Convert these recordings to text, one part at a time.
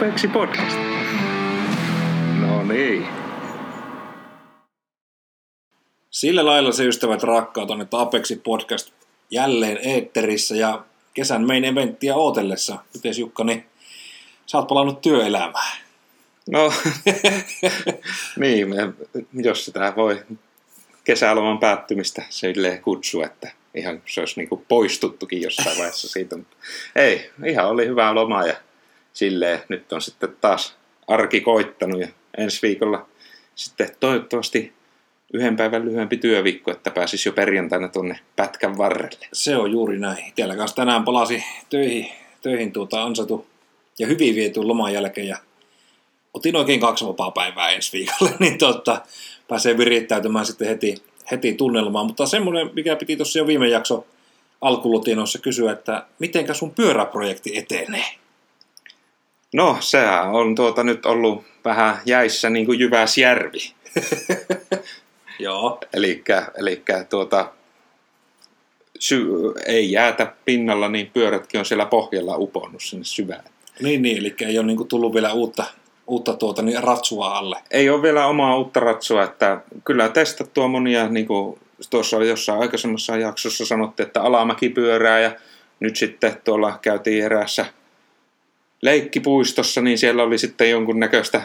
Apexi Podcast. No niin. Sillä lailla se ystävät rakkaat on, että Apexi Podcast jälleen eetterissä ja kesän main eventtiä ootellessa. Miten Jukka, niin sä oot palannut työelämään. No, niin, me, jos sitä voi kesäloman päättymistä silleen kutsua, että ihan se olisi niinku poistuttukin jossain vaiheessa siitä. Mutta ei, ihan oli hyvä loma ja silleen nyt on sitten taas arki koittanut ja ensi viikolla sitten toivottavasti yhden päivän lyhyempi työviikko, että pääsisi jo perjantaina tuonne pätkän varrelle. Se on juuri näin. Itsellä kanssa tänään palasi töihin, töihin tuota ansatu ja hyvin viety loman jälkeen ja otin oikein kaksi vapaa päivää ensi viikolle, niin totta, pääsee virittäytymään sitten heti, heti tunnelmaan. Mutta semmoinen, mikä piti tuossa jo viime jakso alkulutinoissa kysyä, että mitenkä sun pyöräprojekti etenee? No, sehän on tuota nyt ollut vähän jäissä niin kuin Jyväsjärvi. Joo. Elikkä, elikkä tuota, sy- ei jäätä pinnalla, niin pyörätkin on siellä pohjalla uponnut sinne syvään. Niin, niin, eli ei ole niin tullut vielä uutta, uutta tuota, niin ratsua alle. Ei ole vielä omaa uutta ratsua, että kyllä testattua monia, niin kuin tuossa jossain aikaisemmassa jaksossa sanottiin, että alamäkipyörää ja nyt sitten tuolla käytiin eräässä leikkipuistossa, niin siellä oli sitten jonkun näköistä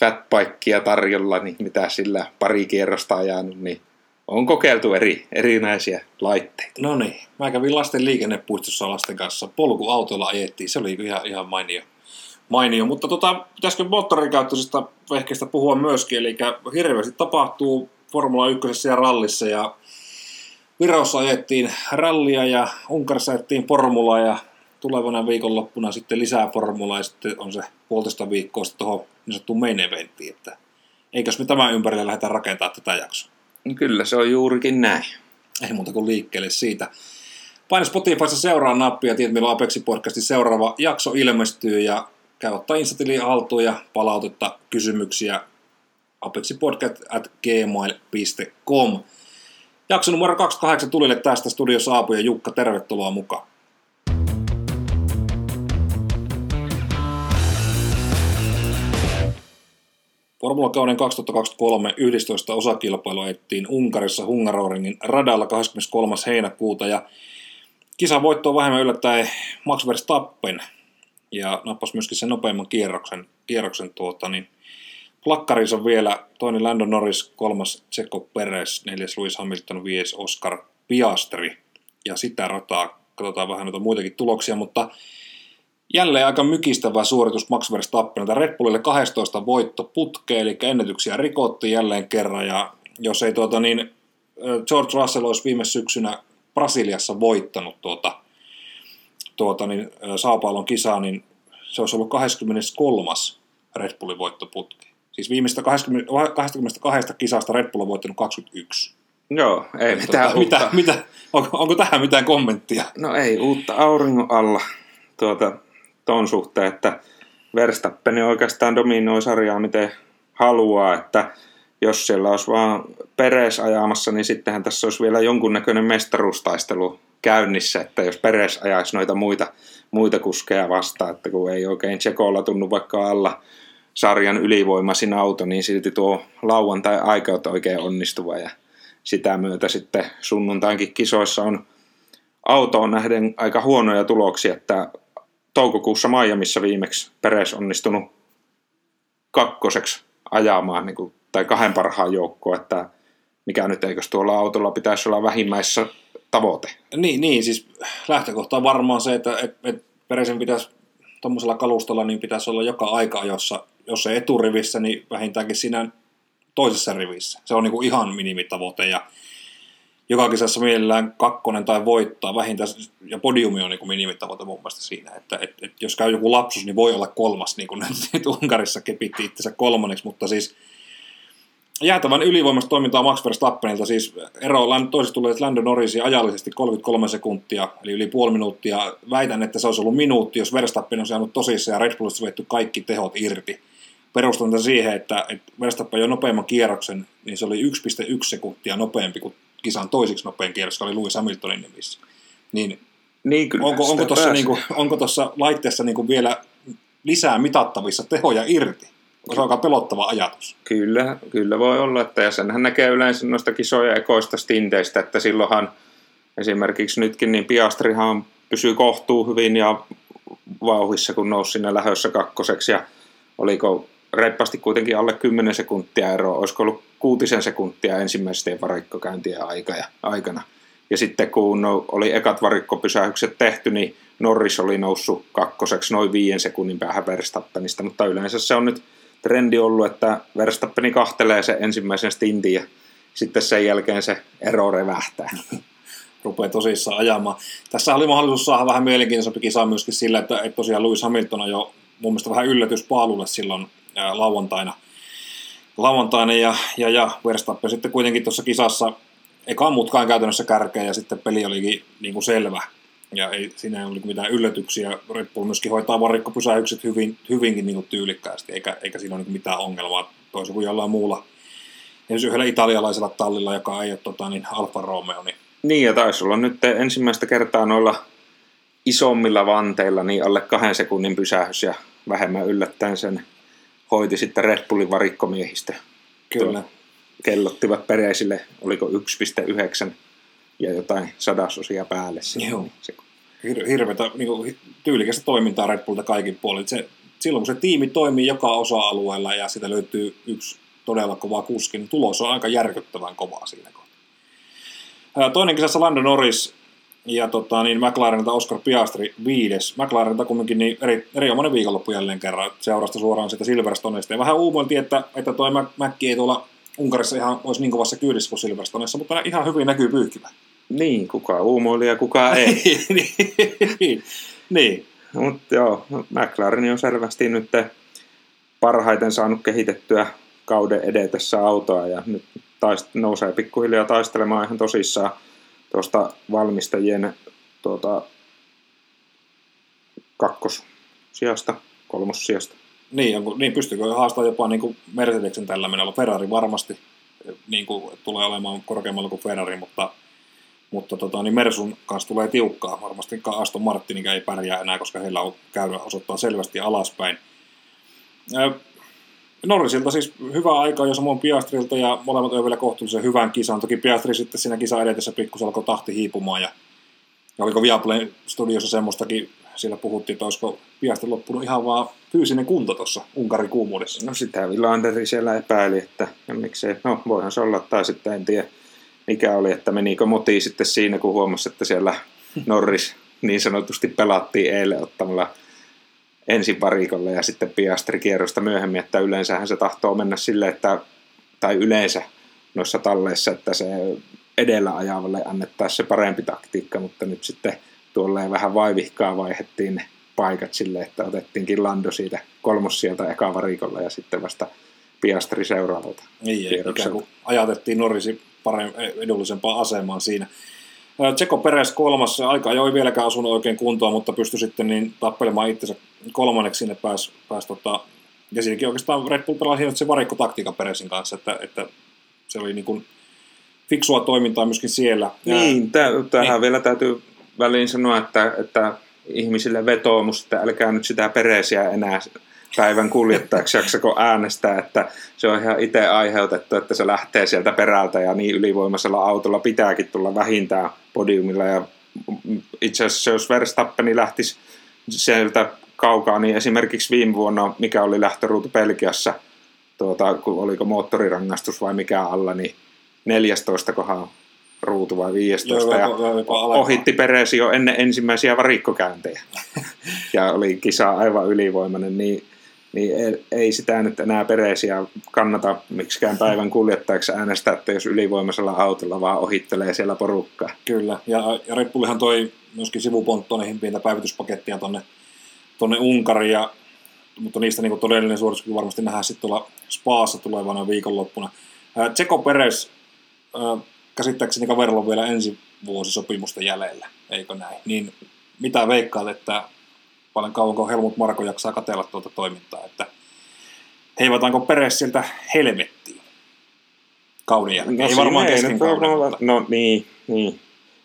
fatbikea tarjolla, niin mitä sillä pari kierrosta ajanut, niin on kokeiltu eri, erinäisiä laitteita. No niin, mä kävin lasten liikennepuistossa lasten kanssa. Polkuautolla ajettiin, se oli ihan, ihan mainio. mainio. Mutta tota, pitäisikö moottorikäyttöisestä vehkeistä puhua myöskin, eli hirveästi tapahtuu Formula 1 ja rallissa ja Virossa ajettiin rallia ja Unkarissa ajettiin formulaa ja tulevana viikonloppuna sitten lisää formulaa ja sitten on se puolitoista viikkoa sitten tuohon niin sanottuun main eventtiin, että eikös me tämän ympärille lähdetä rakentamaan tätä jaksoa. Kyllä se on juurikin näin. Ei muuta kuin liikkeelle siitä. Paina Spotifyssa seuraa nappia ja tiedät milloin Apexi Podcastin seuraava jakso ilmestyy ja käy ottaa Instatili haltuun ja palautetta, kysymyksiä apexipodcast at gmail.com. Jakso numero 28 tulille tästä studiossa Aapu ja Jukka, tervetuloa mukaan. Formula-kauden 2023 11 osakilpailu ajettiin Unkarissa Hungaroringin radalla 23. heinäkuuta ja kisan voittoa vähemmän yllättäen Max Verstappen ja nappasi myöskin sen nopeimman kierroksen, kierroksen tuota, niin plakkarinsa vielä toinen Lando Norris, kolmas Checo Perez, neljäs Lewis Hamilton, viides Oscar Piastri ja sitä rataa. Katsotaan vähän noita muitakin tuloksia, mutta Jälleen aika mykistävä suoritus Max Verstappenilta. Red Bullille 12 voitto putkeen, eli ennätyksiä rikotti jälleen kerran. Ja jos ei tuota, niin George Russell olisi viime syksynä Brasiliassa voittanut tuota, tuota, niin, Saapailon kisaa, niin se olisi ollut 23. Red Bullin voittoputki. Siis viimeistä 20, 22 kisasta Red Bull on voittanut 21. Joo, ei Tuota, mitään uutta. mitä, mitä, onko, onko tähän mitään kommenttia? No ei uutta auringon alla tuota, ton suhteen, että Verstappen oikeastaan dominoi sarjaa miten haluaa, että jos siellä olisi vaan Peres ajamassa, niin sittenhän tässä olisi vielä jonkunnäköinen mestaruustaistelu käynnissä, että jos Peres ajaisi noita muita, muita kuskeja vastaan, että kun ei oikein Tsekolla tunnu vaikka alla sarjan ylivoimaisin auto, niin silti tuo lauantai aika on oikein onnistuva ja sitä myötä sitten sunnuntainkin kisoissa on autoon nähden aika huonoja tuloksia, että toukokuussa Miamiissa viimeksi Peres onnistunut kakkoseksi ajamaan niin kuin, tai kahden parhaan joukkoon, että mikä nyt eikös tuolla autolla pitäisi olla vähimmäissä tavoite. Niin, niin siis lähtökohta on varmaan se, että et, et Peresen pitäisi tuommoisella kalustalla niin pitäisi olla joka aika, jossa, jos ei eturivissä, niin vähintäänkin siinä toisessa rivissä. Se on niin kuin ihan minimitavoite ja joka kisassa mielellään kakkonen tai voittaa vähintään, ja podiumi on niin minimitavoite mun mielestä siinä, että et, et jos käy joku lapsus, niin voi olla kolmas, niin kuin nyt Unkarissa kepitti itsensä kolmanneksi, mutta siis jäätävän ylivoimasta toimintaa Max Verstappenilta, siis ero toisesta tulee Lando Norrisi ajallisesti 33 sekuntia, eli yli puoli minuuttia. Väitän, että se olisi ollut minuutti, jos Verstappen olisi saanut tosissaan ja Red Bullista vetty kaikki tehot irti. Perustan siihen, että, että Verstappen jo nopeamman kierroksen, niin se oli 1,1 sekuntia nopeampi kuin kisan toisiksi nopein kierros, oli Lewis Hamiltonin nimissä. Niin, Niin kyllä onko, onko tuossa niinku, onko tossa laitteessa niinku vielä lisää mitattavissa tehoja irti. Se on aika pelottava ajatus. Kyllä, kyllä voi olla, että ja senhän näkee yleensä noista kisoja ekoista stinteistä, että silloinhan esimerkiksi nytkin niin Piastrihan pysyy kohtuu hyvin ja vauhissa, kun nousi sinne lähössä kakkoseksi ja oliko reippaasti kuitenkin alle 10 sekuntia eroa, olisiko ollut kuutisen sekuntia ensimmäisten varikkokäyntien aikana. Ja sitten kun oli ekat varikkopysähykset tehty, niin Norris oli noussut kakkoseksi noin viien sekunnin päähän Verstappenista, mutta yleensä se on nyt trendi ollut, että Verstappeni kahtelee se ensimmäisen stintin ja sitten sen jälkeen se ero revähtää. Rupeaa tosissaan ajamaan. Tässä oli mahdollisuus saada vähän mielenkiintoisempi kisa myöskin sillä, että, että tosiaan Lewis Hamilton on jo mun mielestä vähän yllätyspaalulle silloin ää, lauantaina. lauantaina ja, ja, ja Verstappen sitten kuitenkin tuossa kisassa eka mutkaan käytännössä kärkeä ja sitten peli olikin niin kuin selvä. Ja ei, siinä ei ollut mitään yllätyksiä. Red Bull myöskin hoitaa varikkopysäykset hyvin, hyvinkin niin kuin tyylikkäästi, eikä, eikä siinä ole niin mitään ongelmaa toisin kuin jollain muulla. Ensin yhdellä italialaisella tallilla, joka ei ole tota, niin Alfa Romeo. Niin... niin, ja taisi olla nyt ensimmäistä kertaa noilla isommilla vanteilla niin alle kahden sekunnin pysähys ja vähemmän yllättäen sen hoiti sitten Red Bullin varikkomiehistä. Kyllä. Tuo, kellottivat peräisille, oliko 1,9 ja jotain sadasosia päälle. Joo. Se... Hir- hirvetä niin kuin, tyylikästä toimintaa Red Bullta kaikin puolin. Se, silloin kun se tiimi toimii joka osa-alueella ja sitä löytyy yksi todella kova kuski, niin tulos on aika järkyttävän kovaa siinä kohtaa. Toinen kisassa Lando Norris ja tota, niin McLarenilta Oscar Piastri viides. McLarenilta kumminkin niin eri, erinomainen viikonloppu jälleen kerran seurasta suoraan sitä Silverstoneista. Ja vähän uumoiltiin, että, että toi Mäkki ei tuolla Unkarissa ihan olisi niin kovassa kyydissä kuin Silverstoneissa, mutta ihan hyvin näkyy pyyhkivä. Niin, kuka uumoili ja kuka ei. niin. niin. Mutta joo, McLaren on selvästi nyt parhaiten saanut kehitettyä kauden edetessä autoa ja nyt taist- nousee pikkuhiljaa taistelemaan ihan tosissaan tuosta valmistajien tuota, kakkossijasta, kolmossijasta. Niin, niin pystyykö haastamaan jopa niin kuin Mercedesen tällä menolla? Ferrari varmasti niin kuin, tulee olemaan korkeammalla kuin Ferrari, mutta, mutta tota, niin Mersun kanssa tulee tiukkaa. Varmasti Aston Martin ei pärjää enää, koska heillä on käydä osoittaa selvästi alaspäin. Norrisilta siis hyvä aika jo samoin Piastrilta ja molemmat on vielä kohtuullisen hyvän kisan. Toki Piastri sitten siinä kisa edetessä pikkusen alkoi tahti hiipumaan ja, ja oliko Viaplay studiossa semmoistakin, siellä puhuttiin, että olisiko Piastri loppunut ihan vaan fyysinen kunto tuossa Unkarin kuumuudessa. No sitä Vilanderi siellä epäili, että ja miksei, no voihan se olla, tai sitten en tiedä mikä oli, että menikö moti sitten siinä, kun huomasi, että siellä Norris niin sanotusti pelattiin eilen ottamalla ensin varikolle ja sitten Piastri kierrosta myöhemmin, että yleensähän se tahtoo mennä sille, että, tai yleensä noissa talleissa, että se edellä ajavalle annettaisiin se parempi taktiikka, mutta nyt sitten tuolleen vähän vaivihkaa vaihettiin ne paikat sille, että otettiinkin Lando siitä kolmos sieltä eka varikolla ja sitten vasta Piastri seuraavalta. Niin, ikään kuin ajatettiin Norrisi parem- edullisempaan asemaan siinä. Tseko Peres kolmas, aika ei vieläkään asunut oikein kuntoon, mutta pystyi sitten niin tappelemaan itsensä kolmanneksi sinne pääsi, pääs, tota, ja siinäkin oikeastaan Red Bull pelasi se varikko taktiikka Peresin kanssa, että, että se oli niin kuin fiksua toimintaa myöskin siellä. Niin, tähän niin. vielä täytyy väliin sanoa, että, että ihmisille vetoomus, että älkää nyt sitä Peresiä enää päivän kuljettajaksi jaksako äänestää, että se on ihan itse aiheutettu, että se lähtee sieltä perältä ja niin ylivoimaisella autolla pitääkin tulla vähintään podiumilla ja itse asiassa jos Verstappeni lähtisi sieltä kaukaa, niin esimerkiksi viime vuonna, mikä oli lähtöruutu Belgiassa, tuota, kun oliko moottorirangastus vai mikä alla, niin 14 kohan ruutu vai 15 Joo, ja jopa, ohitti Peresi jo ennen ensimmäisiä varikkokäyntejä. ja oli kisa aivan ylivoimainen, niin, niin ei, sitä nyt enää Peresiä kannata miksikään päivän kuljettajaksi äänestää, että jos ylivoimaisella autolla vaan ohittelee siellä porukkaa. Kyllä, ja, ja Red Bullihan toi myöskin sivuponttoneihin pientä päivityspakettia tonne, tonne Unkariin, ja, mutta niistä niin todellinen suorituskin varmasti nähdään sitten tuolla Spaassa tulevana viikonloppuna. Tseko Peres käsittääkseni kaverilla on vielä ensi vuosi sopimusta jäljellä, eikö näin? Niin mitä veikkaat, että paljon kauanko Helmut Marko jaksaa katella tuota toimintaa, että heivataanko Peres sieltä helvettiin kauden jälkeen? No, ei varmaan kesken kauden, mutta... No niin, niin.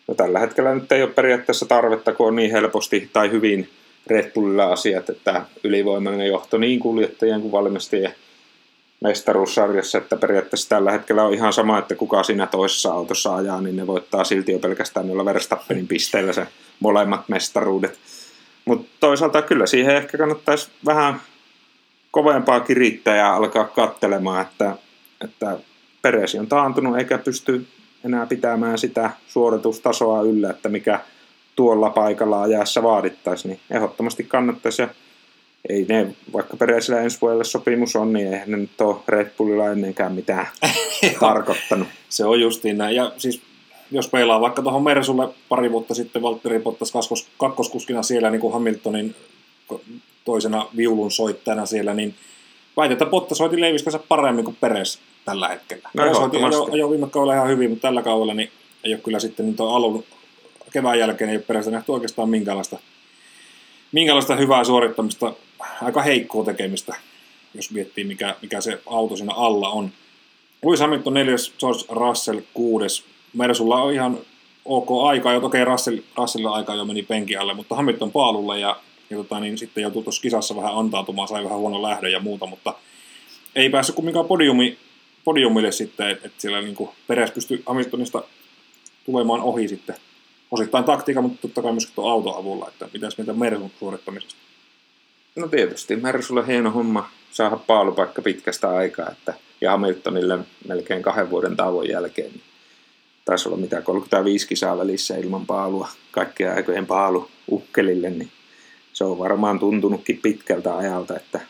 No, tällä hetkellä nyt ei ole periaatteessa tarvetta, kun on niin helposti tai hyvin Red Bullilla asiat, että ylivoimainen johto niin kuljettajien kuin valmistajien mestaruussarjassa, että periaatteessa tällä hetkellä on ihan sama, että kuka siinä toisessa autossa ajaa, niin ne voittaa silti jo pelkästään noilla Verstappenin pisteillä se molemmat mestaruudet. Mutta toisaalta kyllä siihen ehkä kannattaisi vähän kovempaa kirittäjää alkaa kattelemaan, että, että Peresi on taantunut eikä pysty enää pitämään sitä suoritustasoa yllä, että mikä tuolla paikalla ajassa vaadittaisi, niin ehdottomasti kannattaisi. Ja ei ne, vaikka Peresillä ensi vuodelle sopimus on, niin eihän ne nyt ole Red Bullilla ennenkään mitään tarkoittanut. Se on justiin näin. Ja siis jos peilaa vaikka tuohon Mersulle pari vuotta sitten Valtteri Bottas kakkos, kakkoskuskina siellä niin kuin Hamiltonin toisena viulun soittajana siellä, niin väitetään, että Bottas soiti leiviskänsä paremmin kuin Peres tällä hetkellä. No, Peres soiti jo, jo, viime kaudella ihan hyvin, mutta tällä kaudella niin ei ole kyllä sitten niin alun kevään jälkeen ei ole Perestä nähty oikeastaan minkäänlaista, minkäänlaista hyvää suorittamista, aika heikkoa tekemistä, jos miettii mikä, mikä se auto siinä alla on. Lewis Hamilton neljäs, George Russell kuudes. Mersulla on ihan ok aika, jo okei Russell, Russellilla aika jo meni penki alle, mutta Hamilton paalulle ja, ja tota, niin sitten joutui tuossa kisassa vähän antautumaan, sai vähän huono lähdön ja muuta, mutta ei päässyt kumminkaan podiumi, podiumille sitten, että et siellä niin Peres pystyi Hamiltonista tulemaan ohi sitten osittain taktiikka, mutta totta kai myöskin tuon auton avulla, että mitäs mieltä Mersun suorittamisesta? No tietysti, Mersulle hieno homma saada paalupaikka pitkästä aikaa, että ja Hamiltonille melkein kahden vuoden tauon jälkeen, niin taisi olla mitä 35 kisaa välissä ilman paalua, kaikkea aikojen paalu ukkelille, niin se on varmaan tuntunutkin pitkältä ajalta, että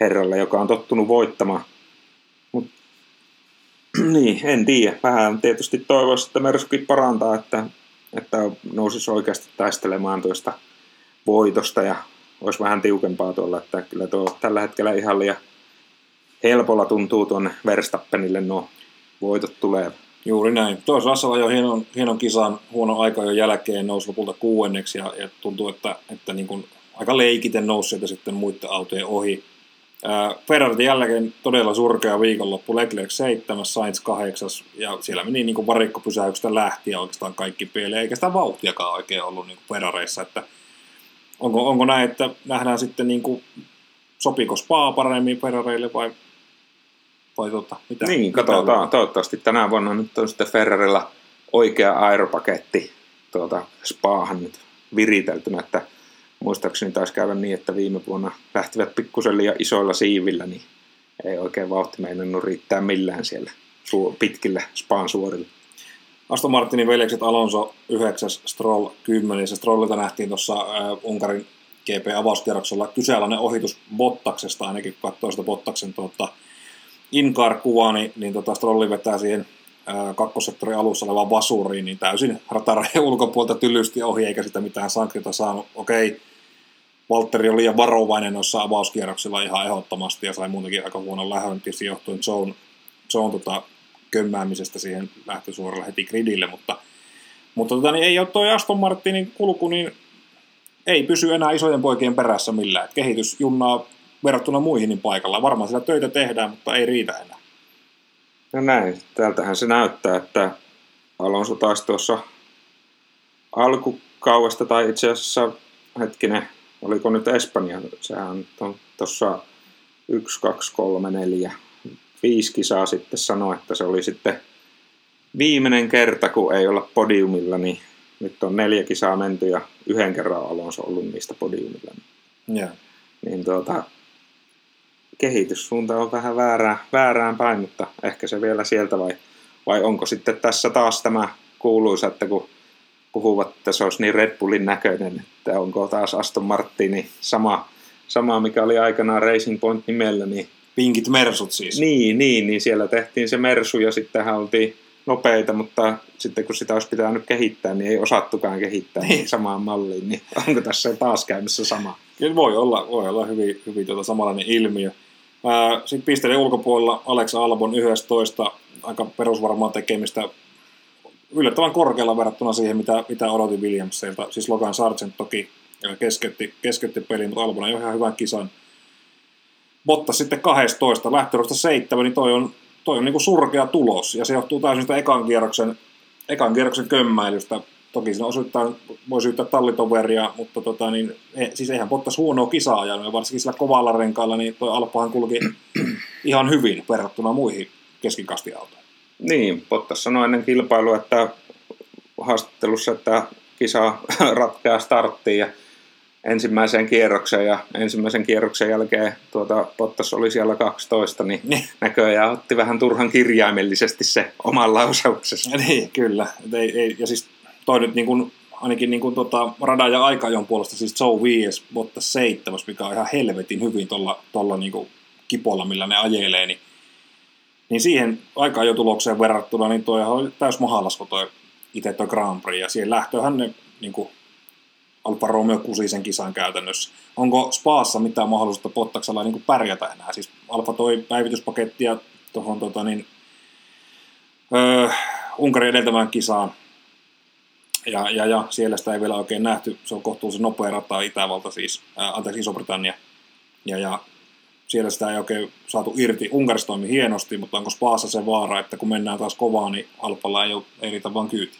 herralle, joka on tottunut voittamaan. Mut, niin, en tiedä. Vähän tietysti toivoisi, että Mersukin parantaa, että, että nousisi oikeasti taistelemaan tuosta voitosta ja olisi vähän tiukempaa tuolla, että kyllä tuo tällä hetkellä ihan liian helpolla tuntuu tuonne Verstappenille nuo voitot tulee. Juuri näin. Tois Russell jo hienon, hienon kisan huono aika jo jälkeen, nousi lopulta kuuenneksi ja, ja tuntuu, että, että niin kuin aika leikiten nousi sieltä sitten muiden autojen ohi. Ferrari jälleen todella surkea viikonloppu, Leclerc 7, Sainz 8 ja siellä meni niin kuin varikkopysäyksestä lähtien oikeastaan kaikki pieleen, eikä sitä vauhtiakaan oikein ollut niin kuin Ferrareissa, että onko, onko näin, että nähdään sitten niin kuin, sopiko Spa paremmin Ferrareille vai, vai tota, mitä? Niin, katsotaan. Toivottavasti tänä vuonna nyt on sitten Ferrarilla oikea aeropaketti tuota Spaahan nyt viriteltynä, että muistaakseni taisi käydä niin, että viime vuonna lähtivät pikkusen liian isoilla siivillä, niin ei oikein vauhti meinannut riittää millään siellä pitkillä Spaan suorilla. Aston Martinin veljekset Alonso 9, Stroll 10. Se Strollilta nähtiin tuossa Unkarin GP-avauskierroksella kyseenalainen ohitus Bottaksesta, ainakin kun katsoo sitä Bottaksen tuota, in-car-kuvaa, niin, niin tota Strolli vetää siihen kakkossektorin alussa olevaan vasuriin, niin täysin ratareen ulkopuolta tylysti ohi, eikä sitä mitään sanktiota saanut. Okei, Valtteri oli liian varovainen noissa avauskierroksilla ihan ehdottomasti ja sai muutenkin aika huonon lähön, tietysti johtuen zone, zone tota, kömmäämisestä siihen lähtösuoralle heti gridille, mutta, mutta tota, niin ei ole tuo Aston Martinin kulku, niin ei pysy enää isojen poikien perässä millään. Kehitys junnaa verrattuna muihin niin paikalla. Varmaan siellä töitä tehdään, mutta ei riitä enää. No näin, täältähän se näyttää, että Alonso taas tuossa alkukaudesta, tai itse asiassa hetkinen, oliko nyt Espanja, sehän on tuossa 1, 2, 3, 4, viisi kisaa sitten sanoi, että se oli sitten viimeinen kerta, kun ei olla podiumilla, niin nyt on neljä kisaa menty ja yhden kerran Alonso ollut niistä podiumilla. Yeah. Niin tuota, kehityssuunta on vähän väärään, väärään päin, mutta ehkä se vielä sieltä vai, vai onko sitten tässä taas tämä kuuluisa, että kun puhuvat, että se olisi niin Red Bullin näköinen, että onko taas Aston Martini sama, sama mikä oli aikanaan Racing Point nimellä, niin Pinkit mersut siis. Niin, niin, niin siellä tehtiin se mersu ja sittenhän oltiin nopeita, mutta sitten kun sitä olisi pitänyt kehittää, niin ei osattukaan kehittää niin. samaan malliin, niin onko tässä taas käymässä sama? Kyllä voi olla, voi olla hyvin, hyvin tuota samanlainen ilmiö. Sitten pisteiden ulkopuolella Alexa Albon 11, aika perusvarmaa tekemistä, yllättävän korkealla verrattuna siihen, mitä, mitä odotin Williamsilta. Siis Logan Sargent toki keskeytti, keskeytti pelin, mutta Albon on ihan hyvän kisan. Bottas sitten 12, lähtörusta 7, niin toi on, toi on niin kuin surkea tulos. Ja se johtuu täysin sitä ekan kierroksen, ekan kierroksen kömmäilystä. toki siinä osittain voi syyttää tallitoveria, mutta tota, niin, e, siis eihän Bottas huonoa kisaa ajanut, ja varsinkin sillä kovalla renkaalla, niin tuo Alppahan kulki ihan hyvin verrattuna muihin keskikastiautoihin. Niin, Bottas sanoi ennen kilpailua, että haastattelussa, että kisa ratkeaa starttiin ja ensimmäiseen kierrokseen ja ensimmäisen kierroksen jälkeen tuota, Bottas oli siellä 12, niin, niin. näköjään otti vähän turhan kirjaimellisesti se oman lausauksessa. Niin, kyllä. ei, ei, ja siis toi nyt niin kuin, ainakin niin kuin, tota, radan ja aikajon puolesta, siis Joe 5, Bottas 7, mikä on ihan helvetin hyvin tuolla, tuolla niin kuin kipolla, millä ne ajelee, niin, niin siihen tulokseen verrattuna, niin toi oli täys mahalasku toi itse tuo Grand Prix, ja siihen lähtöhän ne niin kuin, Alfa Romeo kusi sen kisan käytännössä. Onko Spaassa mitään mahdollisuutta Pottaksella niin kuin pärjätä enää? Siis Alfa toi päivityspakettia tuohon tota, niin, öö, Unkarin edeltävään kisaan, ja, ja, ja siellä sitä ei vielä oikein nähty. Se on kohtuullisen nopea rata Itävalta siis, ää, anteeksi Iso-Britannia. Ja, ja siellä sitä ei oikein saatu irti. Unkarissa toimi hienosti, mutta onko Spaassa se vaara, että kun mennään taas kovaa, niin Alpalla ei, ole, ei riitä vaan kyyti?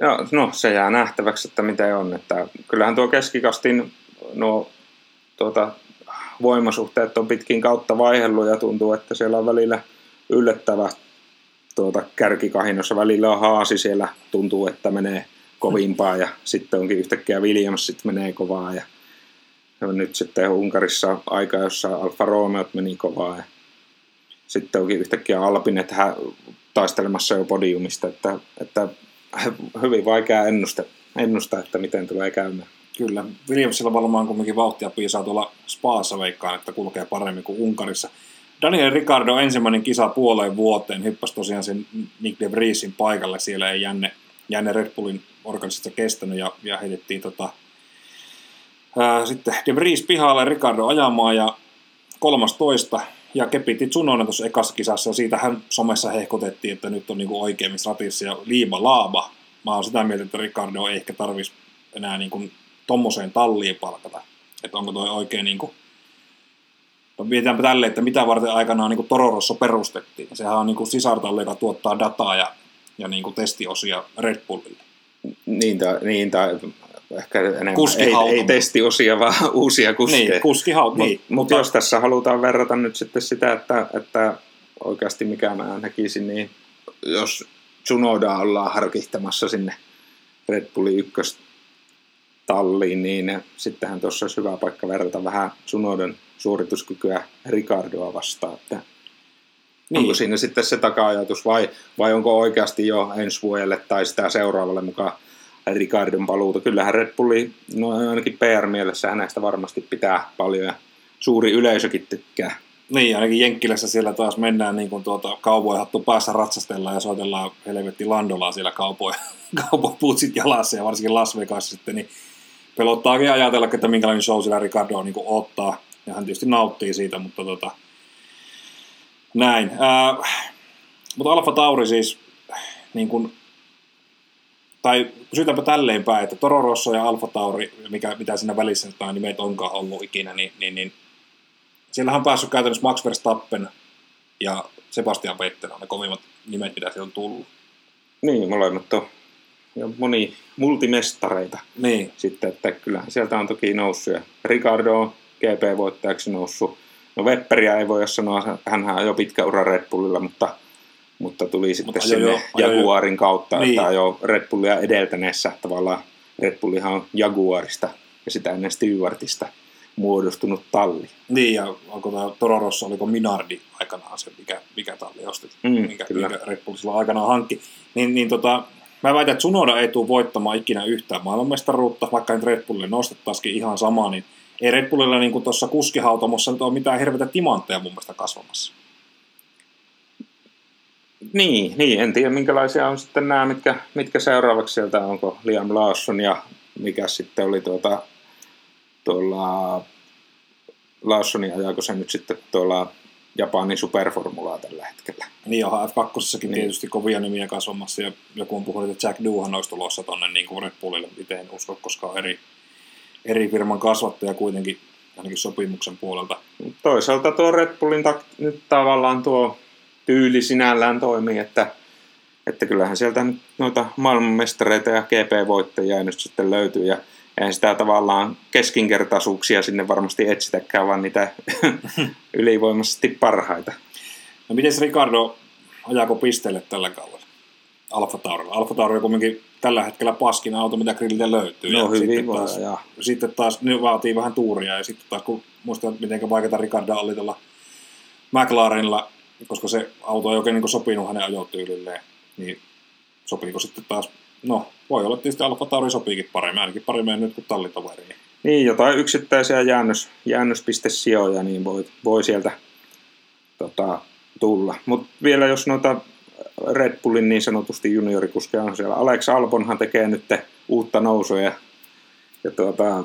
Ja, no se jää nähtäväksi, että miten on. Että kyllähän tuo keskikastin no, tuota, voimasuhteet on pitkin kautta vaihellut ja tuntuu, että siellä on välillä yllättävä tuota, kärkikahinossa. Välillä on haasi siellä, tuntuu, että menee kovimpaa ja sitten onkin yhtäkkiä Williams sitten menee kovaa ja nyt sitten Unkarissa aika, jossa Alfa Romeo meni kovaa ja sitten onkin yhtäkkiä Alpin, että hän taistelemassa jo podiumista, että, että hyvin vaikea ennusta, ennustaa, että miten tulee käymään. Kyllä, Williamsilla varmaan kumminkin vauhtia piisaa tuolla Spaassa veikkaan, että kulkee paremmin kuin Unkarissa. Daniel Ricardo ensimmäinen kisa puoleen vuoteen hyppäsi tosiaan sen Nick de Vriesin paikalle. Siellä ei jänne, jänne Red Bullin organisesta kestänyt ja, ja heitettiin tota, sitten de Vries pihalle Ricardo ajamaan ja 13 ja kepiti Tsunonen tuossa ekassa kisassa ja siitähän somessa hehkotettiin, että nyt on niinku oikeimmissa ratissa ja liima laaba. Mä oon sitä mieltä, että Ricardo ei ehkä tarvitsisi enää niinku tommoseen talliin palkata. Että onko toi oikein niinku mietitäänpä tälle, että mitä varten aikanaan niin Tororosso perustettiin. Sehän on niin sisartalle, joka tuottaa dataa ja, ja niin kuin testiosia Red Bullille. Niin tai, niin, tai ehkä enemmän, ei, ei testiosia, vaan uusia kuskeja. Niin, kuskihaut, niin. Mutta mut jos tässä halutaan verrata nyt sitten sitä, että, että oikeasti mikä mä näkisin, niin jos Tsunoda ollaan harkihtamassa sinne Red Bullin ykköstalliin, niin sittenhän tuossa olisi hyvä paikka verrata vähän Tsunodan suorituskykyä Ricardoa vastaan. Että niin. Onko siinä sitten se taka-ajatus vai, vai onko oikeasti jo ensi vuodelle tai sitä seuraavalle mukaan Ricardon paluuta? Kyllähän Red Bulli, no ainakin PR-mielessä hänestä varmasti pitää paljon ja suuri yleisökin tykkää. Niin, ainakin Jenkkilässä siellä taas mennään niin kuin tuota kaupoihattu päässä ratsastellaan ja soitellaan helvetti Landolaa siellä kaupoja, kaupoputsit jalassa ja varsinkin Las Vegas sitten, niin pelottaakin ajatella, että minkälainen show siellä Ricardo niin kuin ottaa ja hän tietysti nauttii siitä, mutta tota, näin. Ää, mutta Alfa Tauri siis, niin kuin, tai kysytäänpä tälleen päin, että Toro Rosso ja Alfa Tauri, mikä, mitä siinä välissä nämä nimet onkaan ollut ikinä, niin, niin, niin siellähän on päässyt käytännössä Max Verstappen ja Sebastian Vettel on ne kovimmat nimet, mitä siellä on tullut. Niin, molemmat on ja moni multimestareita. Niin. Sitten, että kyllähän sieltä on toki noussut. Ja Ricardo on GP-voittajaksi noussut. No Wepperiä ei voi sanoa, hän on jo pitkä ura Red Bullilla, mutta, mutta tuli sitten mutta sinne jo, Jaguarin kautta, niin. että jo Red Bullia edeltäneessä tavallaan Red Bullihan on Jaguarista ja sitä ennen Stewartista muodostunut talli. Niin, ja onko tämä Toro Rosso, oliko Minardi aikanaan se, mikä, mikä talli ostit, mm, mikä, mikä Red Bull sillä aikanaan hankki. Niin, niin tota, mä väitän, että Sunoda ei tule voittamaan ikinä yhtään maailmanmestaruutta, vaikka nyt Red Bullille nostettaisikin ihan sama, niin ei Red Bullilla niin tuossa kuskihautomossa nyt ole mitään hirveitä timantteja mun mielestä kasvamassa. Niin, niin, en tiedä minkälaisia on sitten nämä, mitkä, mitkä seuraavaksi sieltä, onko Liam Lawson ja mikä sitten oli tuota, tuolla Lawsonin ajaako se nyt sitten tuolla Japanin superformulaa tällä hetkellä. Niin onhan F2 niin. tietysti kovia nimiä kasvamassa ja joku on puhunut, että Jack Doohan olisi tulossa tuonne niin kuin Red Bullille. Itse en usko, koska on eri, eri firman kasvattaja kuitenkin ainakin sopimuksen puolelta. Toisaalta tuo Red Bullin tak- nyt tavallaan tuo tyyli sinällään toimii, että, että kyllähän sieltä noita maailmanmestareita ja GP-voittajia nyt sitten löytyy ja eihän sitä tavallaan keskinkertaisuuksia sinne varmasti etsitäkään, vaan niitä ylivoimaisesti parhaita. No miten Ricardo ajaako pisteelle tällä kaudella? Alfa Taurilla. Alfa Tauri on kuitenkin tällä hetkellä paskin auto, mitä grilliltä löytyy. No ja hyvin sitten taas, ajaa. sitten taas ne vaatii vähän tuuria ja sitten taas kun muistan, miten vaikeaa Ricardo oli tuolla McLarenilla, koska se auto ei oikein niin sopinut hänen ajotyylilleen, niin sopiiko sitten taas, no voi olla tietysti Alfa Tauri sopiikin paremmin, ainakin paremmin nyt kuin tallitoveri. Niin, jotain yksittäisiä jäännös, jäännöspistesijoja niin voi, voi sieltä tota, tulla. Mutta vielä jos noita Red Bullin niin sanotusti juniorikuskeja on siellä. Alex Albonhan tekee nyt uutta nousua ja, ja tuota,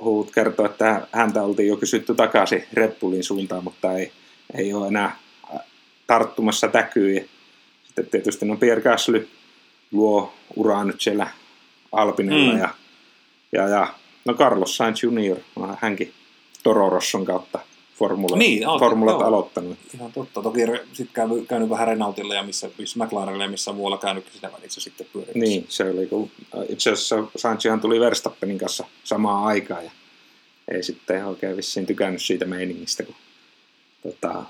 huut kertoo, että häntä oltiin jo kysytty takaisin Red Bullin suuntaan, mutta ei, ei ole enää tarttumassa täkyy. Sitten tietysti no Pierre Gasly luo uraa nyt siellä Alpinella Mm. ja, ja, ja no Carlos Sainz Junior, no, hänkin Toro Rosson kautta formula, Niin, aloitti- formulat joo. aloittanut. Ihan totta. Toki sitten käynyt, käynyt vähän Renaultilla ja missä, missä McLarenilla ja missä muualla käynytkin siinä välissä sitten pyörimässä. Niin, se oli kun itse asiassa Sainzihan tuli Verstappenin kanssa samaan aikaan ja ei sitten oikein vissiin tykännyt siitä meiningistä, kun tota,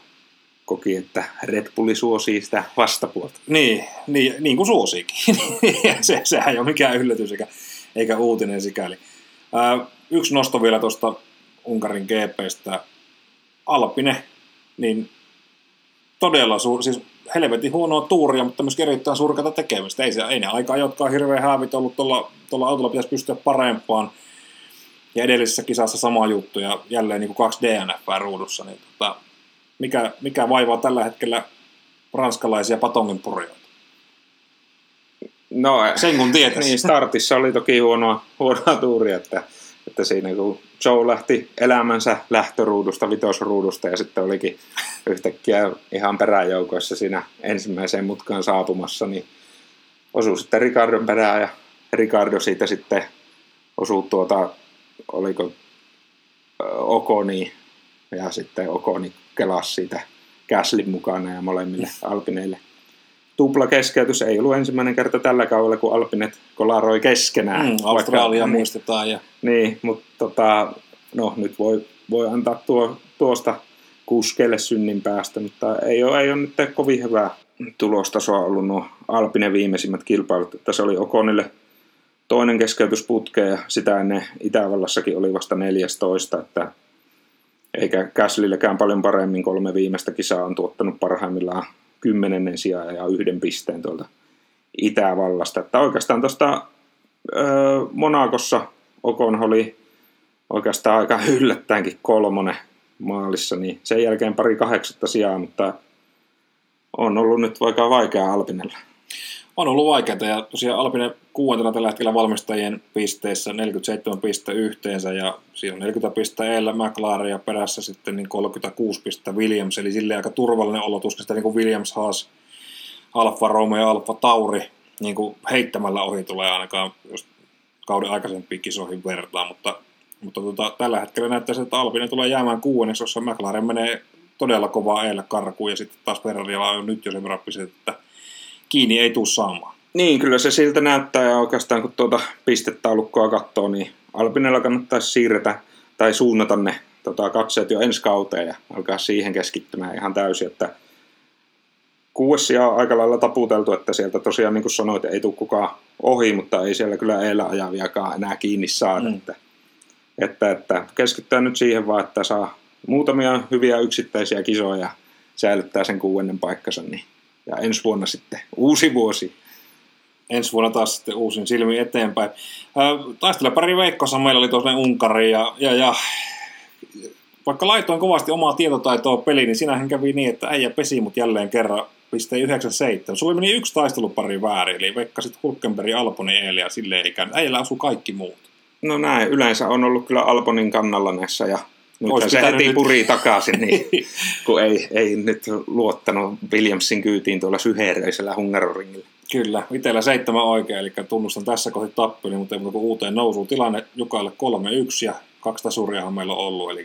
koki, että Red Bulli suosii sitä vastapuolta. Niin, niin, niin kuin suosiikin. se, sehän ei ole mikään yllätys eikä, eikä uutinen sikäli. Ää, yksi nosto vielä tuosta Unkarin GPstä. Alpine, niin todella suuri, siis helvetin huonoa tuuria, mutta myös erittäin surkata tekemistä. Ei, se, ei ne aika ajotkaan hirveän häävit ollut, tuolla, tuolla autolla pitäisi pystyä parempaan. Ja edellisessä kisassa sama juttu ja jälleen niin kuin kaksi DNF ruudussa. Niin tota, mikä, mikä vaivaa tällä hetkellä ranskalaisia patongin purjoita? No, Sen kun tietäisi. niin, startissa oli toki huonoa, huonoa tuuria, että, että siinä kun Joe lähti elämänsä lähtöruudusta, vitosruudusta ja sitten olikin yhtäkkiä ihan peräjoukoissa siinä ensimmäiseen mutkaan saapumassa, niin osui sitten Ricardon perään ja Ricardo siitä sitten osui tuota, oliko Okoni ja sitten Okoni kelasi siitä Käslin mukana ja molemmille Alpineille tupla keskeytys. Ei ollut ensimmäinen kerta tällä kaudella, kun Alpinet kolaroi keskenään. Mm, Australia Vaikka- muistetaan. Ja, Niin, mutta tota, no, nyt voi, voi antaa tuo, tuosta kuskeille synnin päästä, mutta ei ole, ei ole nyt kovin hyvää tulostasoa ollut nuo Alpinen viimeisimmät kilpailut. Että se oli Okonille toinen keskeytysputke ja sitä ennen Itävallassakin oli vasta 14, että eikä Käslillekään paljon paremmin kolme viimeistä kisaa on tuottanut parhaimmillaan kymmenennen sijaan ja yhden pisteen tuolta Itävallasta. Että oikeastaan tuosta Monakossa Okon oli oikeastaan aika yllättäenkin kolmonen maalissa, niin sen jälkeen pari kahdeksatta sijaa, mutta on ollut nyt vaikka vaikea Alpinella. On ollut vaikeaa ja tosiaan Alpine kuuantena tällä hetkellä valmistajien pisteissä 47 piste yhteensä ja siinä on 40 piste Eellä McLaren ja perässä sitten niin 36 piste Williams, eli sille aika turvallinen olo, tuskin sitä niin kuin Williams, Haas, Alfa Romeo ja Alfa Tauri niin kuin heittämällä ohi tulee ainakaan, jos kauden aikaisempiin kisoihin vertaa, mutta, mutta tota, tällä hetkellä näyttää että Alpine tulee jäämään kuudenneksi, jossa McLaren menee todella kovaa Eellä karkuun ja sitten taas Ferrarilla on nyt jo sen verran että kiinni ei tule saamaan. Niin, kyllä se siltä näyttää ja oikeastaan kun tuota pistetaulukkoa katsoo, niin Alpinella kannattaisi siirretä tai suunnata ne tota, katseet jo ensi kauteen ja alkaa siihen keskittymään ihan täysin, että kuudes on aika lailla taputeltu, että sieltä tosiaan niin kuin sanoit, ei tule kukaan ohi, mutta ei siellä kyllä eellä ajaviakaan enää kiinni saada. Mm. Että, että, että keskittää nyt siihen vaan, että saa muutamia hyviä yksittäisiä kisoja ja säilyttää sen kuudennen paikkansa, niin ja ensi vuonna sitten uusi vuosi. ensi vuonna taas sitten uusin silmi eteenpäin. Taistele pari Veikkossa meillä oli tuossa Unkari ja, ja, ja vaikka laitoin kovasti omaa tietotaitoa peliin, niin sinähän kävi niin, että äijä pesi mut jälleen kerran pisteen 97. Sulla meni yksi taistelupari väärin, eli veikkasit Hulkenberg, Alponi, Eeli ja silleen ei käynyt. Äijällä asuu kaikki muut. No näin, yleensä on ollut kyllä Alponin kannalla näissä ja nyt se heti nyt- puri takaisin, niin, kun ei, ei nyt luottanut Williamsin kyytiin tuolla syheröisellä Hungaroringilla. Kyllä, itsellä seitsemän oikein, eli tunnustan tässä kohti tappeli, mutta ei muuta kuin uuteen nousuun. Tilanne Jukalle 3-1 ja kaksi tasuriahan meillä on ollut, eli,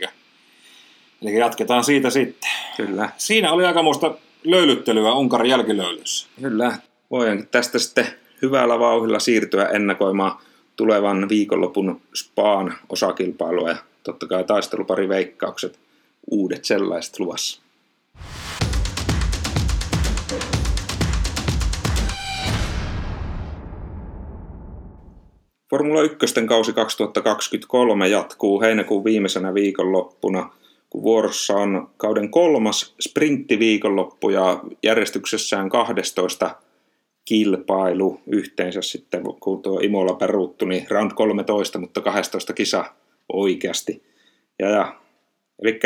eli jatketaan siitä sitten. Kyllä, Siinä oli aikamoista löylyttelyä Unkarin jälkilöylyssä. kyllä. voidaankin tästä sitten hyvällä vauhilla siirtyä ennakoimaan tulevan viikonlopun Spaan osakilpailua ja totta kai taistelupari veikkaukset, uudet sellaiset luvassa. Formula 1 kausi 2023 jatkuu heinäkuun viimeisenä viikonloppuna, kun vuorossa on kauden kolmas sprinttiviikonloppu ja järjestyksessään 12 kilpailu yhteensä sitten, kun tuo Imola peruuttu, niin round 13, mutta 12 kisa oikeasti. Ja, ja, eli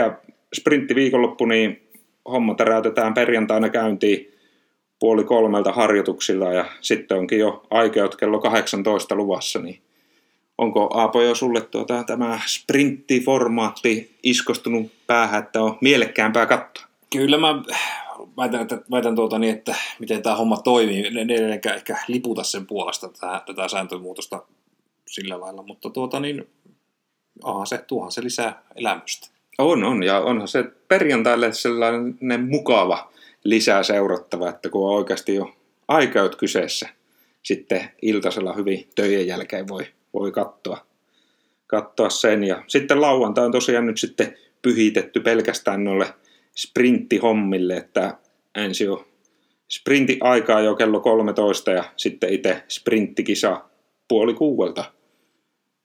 sprintti viikonloppu, niin homma täräytetään perjantaina käyntiin puoli kolmelta harjoituksilla ja sitten onkin jo aikeut kello 18 luvassa, niin onko Aapo jo sulle tuota, tämä sprinttiformaatti iskostunut päähän, että on mielekkäämpää katsoa? Kyllä mä väitän, että, väitän tuota niin, että miten tämä homma toimii. Ne, ei ehkä liputa sen puolesta tätä, tätä sääntömuutosta sillä lailla, mutta tuota niin, aha, se, tuohan se lisää elämystä. On, on, ja onhan se perjantaille sellainen mukava lisää seurattava, että kun on oikeasti jo aikaut kyseessä, sitten iltasella hyvin töjen jälkeen voi, voi katsoa, katsoa sen. Ja sitten lauantai on tosiaan nyt sitten pyhitetty pelkästään noille sprinttihommille, että ensin on sprintti aikaa jo kello 13 ja sitten itse sprinttikisa puoli kuuelta.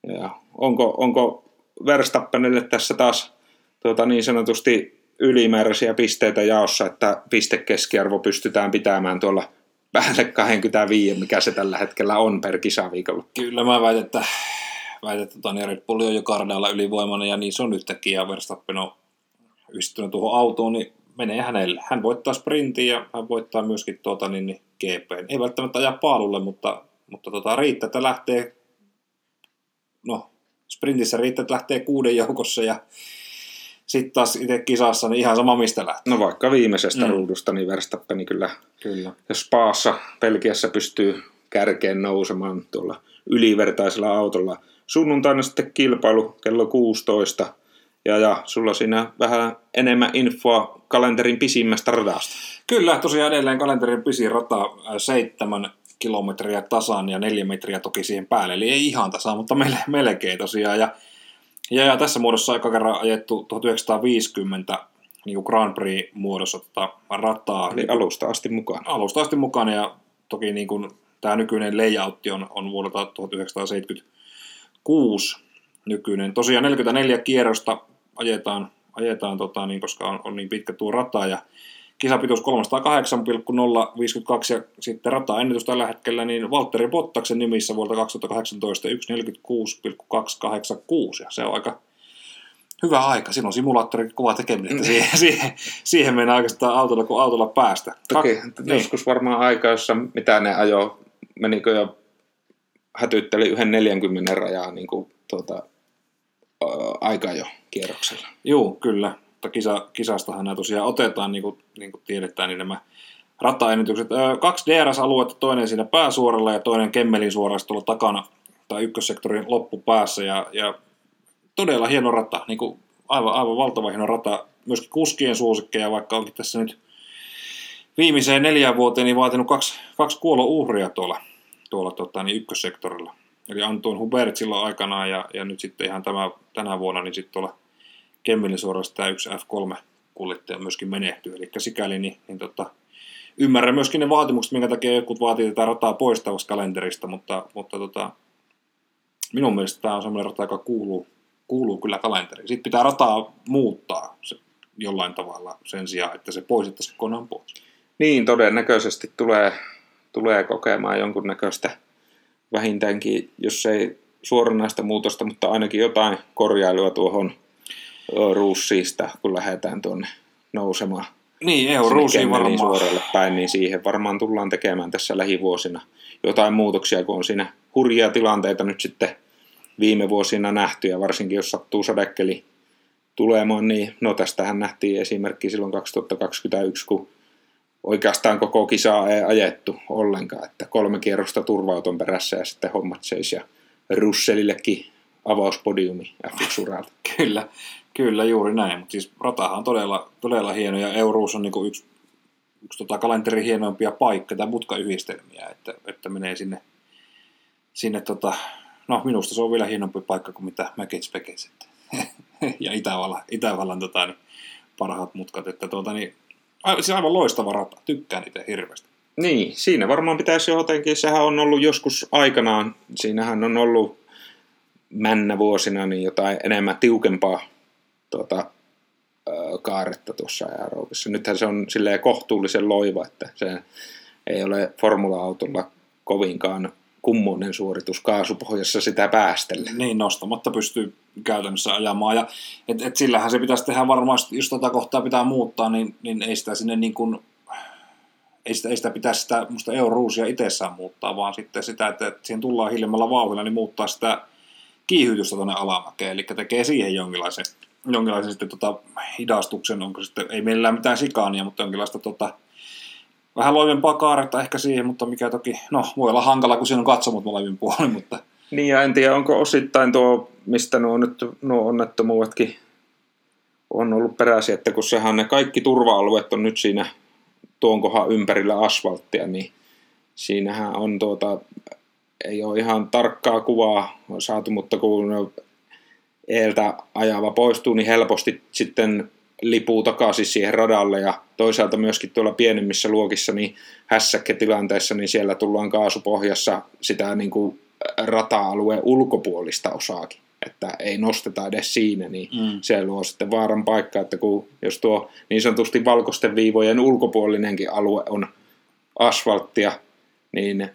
Ja onko, onko Verstappenille tässä taas tuota, niin sanotusti ylimääräisiä pisteitä jaossa, että pistekeskiarvo pystytään pitämään tuolla päälle 25, mikä se tällä hetkellä on per kisaviikolla. Kyllä mä väitän, että, väitän, että Tani Red Bull on jo Kardalla ylivoimainen ja niin se on nytkin ja Verstappen on yhdistynyt tuohon autoon, niin menee hänelle. Hän voittaa sprintin ja hän voittaa myöskin tuota, niin, niin GP. Ei välttämättä ajaa paalulle, mutta, mutta tota, riittää, että lähtee, no sprintissä riittää, että lähtee kuuden joukossa ja sitten taas itse kisassa, niin ihan sama mistä lähtee. No vaikka viimeisestä mm. ruudusta, niin Verstappeni kyllä, kyllä. jos Paassa Pelkiässä pystyy kärkeen nousemaan tuolla ylivertaisella autolla. Sunnuntaina sitten kilpailu kello 16 ja, ja sulla siinä vähän enemmän infoa kalenterin pisimmästä radasta. Kyllä, tosiaan edelleen kalenterin pisin rata seitsemän kilometriä tasan ja neljä metriä toki siihen päälle, eli ei ihan tasan, mutta melkein tosiaan. Ja, ja, ja tässä muodossa aika kerran ajettu 1950 niin kuin Grand Prix-muodossa tota rataa. Eli alusta asti mukaan. Alusta asti mukaan ja toki niin kuin, tämä nykyinen layoutti on, on vuodelta 1976 nykyinen. Tosiaan 44 kierrosta ajetaan, ajetaan tota, niin, koska on, on, niin pitkä tuo rata ja kisapituus 308,052 ja sitten rata-ennätys tällä hetkellä niin Valtteri Bottaksen nimissä vuodelta 2018 1.46,286 ja se on aika hyvä aika. Siinä on simulaattori kova tekeminen, että siihen, siihen, siihen mennään oikeastaan autolla kuin autolla päästä. Toki niin. joskus varmaan aika, jossa mitä ne ajo, menikö jo hätytteli yhden 40 rajaa niin kuin, tuota, aika jo kierroksella. Joo, kyllä. Mutta kisa, kisastahan nämä tosiaan otetaan, niin kuin, niin kuin tiedetään, niin nämä rataennätykset. Kaksi DRS-aluetta, toinen siinä pääsuoralla ja toinen Kemmelin suorassa tuolla takana tai ykkössektorin loppupäässä. Ja, ja todella hieno rata, niin kuin aivan, aivan valtava hieno rata. Myöskin kuskien suosikkeja, vaikka onkin tässä nyt viimeiseen neljään vuoteen niin vaatinut kaksi, kaksi kuolouhria tuolla, tuolla tota, niin ykkössektorilla. Eli Anton Hubert silloin aikanaan ja, ja nyt sitten ihan tämä, tänä vuonna niin sitten tuolla Kemmelin suorassa tämä yksi F3 kuljettaja myöskin menehtyy. Eli sikäli niin, niin tota, ymmärrän myöskin ne vaatimukset, minkä takia jotkut vaatii tätä rataa poistavasta kalenterista, mutta, mutta tota, minun mielestä tämä on sellainen rata, joka kuuluu, kuuluu kyllä kalenteriin. Sitten pitää rataa muuttaa se, jollain tavalla sen sijaan, että se poistettaisiin kokonaan pois. Niin, todennäköisesti tulee, tulee kokemaan jonkunnäköistä vähintäänkin, jos ei suoranaista muutosta, mutta ainakin jotain korjailua tuohon ruussiista, kun lähdetään tuonne nousemaan. Niin, EU ruusiin varmaan. suoralle päin, niin siihen varmaan tullaan tekemään tässä lähivuosina jotain muutoksia, kun on siinä hurjia tilanteita nyt sitten viime vuosina nähty, ja varsinkin jos sattuu sadekkeli tulemaan, niin no tästähän nähtiin esimerkki silloin 2021, kun oikeastaan koko kisaa ei ajettu ollenkaan, että kolme kierrosta turvauton perässä ja sitten hommat seis ja Russellillekin avauspodiumi F1 Kyllä, kyllä juuri näin, mutta siis ratahan on todella, todella hieno ja Eurus on niin yksi yksi tota kalenterin hienoimpia paikkoja tai mutkayhdistelmiä, että, että menee sinne, sinne tota, no minusta se on vielä hienompi paikka kuin mitä Mäkets Pekets ja Itävallan, Itävallan tota, niin parhaat mutkat, että tuota, niin, aivan, siis aivan loistava rata, tykkään itse hirveästi. Niin, siinä varmaan pitäisi jotenkin, sehän on ollut joskus aikanaan, siinähän on ollut männä vuosina niin jotain enemmän tiukempaa tuota, kaaretta tuossa aeroobissa. Nythän se on silleen kohtuullisen loiva, että se ei ole formula-autolla kovinkaan kummonen suoritus kaasupohjassa sitä päästellä. Niin, nostamatta pystyy käytännössä ajamaan. Ja, et, et sillähän se pitäisi tehdä varmaan, jos tätä kohtaa pitää muuttaa, niin, niin ei sitä sinne niin kuin, ei sitä, ei sitä pitäisi sitä musta euroruusia itsessään muuttaa, vaan sitten sitä, että, että siihen tullaan hiljemmalla vauhdilla, niin muuttaa sitä kiihytystä tuonne alamäkeen, eli tekee siihen jonkinlaisen, jonkinlaisen sitten tota hidastuksen, onko sitten, ei meillä mitään sikaania, mutta jonkinlaista tota, vähän loivempaa kaaretta ehkä siihen, mutta mikä toki, no voi olla hankala, kun siinä on katsomut molemmin puolin, mutta... Niin ja en tiedä, onko osittain tuo, mistä nuo, nyt, nuo onnettomuudetkin on ollut peräisin, että kun sehän ne kaikki turva-alueet on nyt siinä tuon kohan ympärillä asfalttia, niin siinähän on tuota, ei ole ihan tarkkaa kuvaa saatu, mutta kun eeltä ajava poistuu, niin helposti sitten lipuu takaisin siihen radalle ja toisaalta myöskin tuolla pienemmissä luokissa niin hässäkketilanteessa, niin siellä tullaan kaasupohjassa sitä niin kuin rata-alueen ulkopuolista osaakin että ei nosteta edes siinä, niin mm. se luo sitten vaaran paikka, että kun, jos tuo niin sanotusti valkoisten viivojen ulkopuolinenkin alue on asfalttia, niin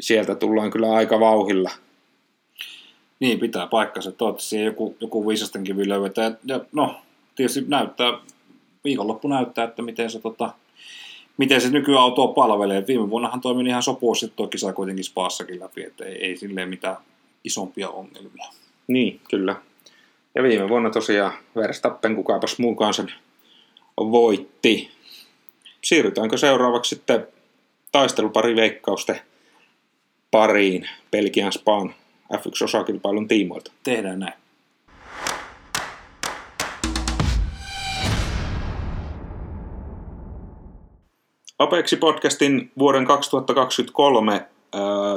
sieltä tullaan kyllä aika vauhilla. Niin, pitää paikkansa. Toivottavasti joku, joku viisasten kivi löydetään. Ja no, tietysti näyttää, viikonloppu näyttää, että miten se, tota, miten se nykyautoa palvelee. Viime vuonnahan toimi ihan sopuasti tuo kisa kuitenkin spaassakin läpi, että ei, ei silleen mitään isompia ongelmia. Niin, kyllä. Ja viime vuonna tosiaan Verstappen kukaapas mukaan sen voitti. Siirrytäänkö seuraavaksi sitten taistelupari veikkausten pariin Belgian Spaan F1-osakilpailun tiimoilta? Tehdään näin. Apeksi podcastin vuoden 2023 äh,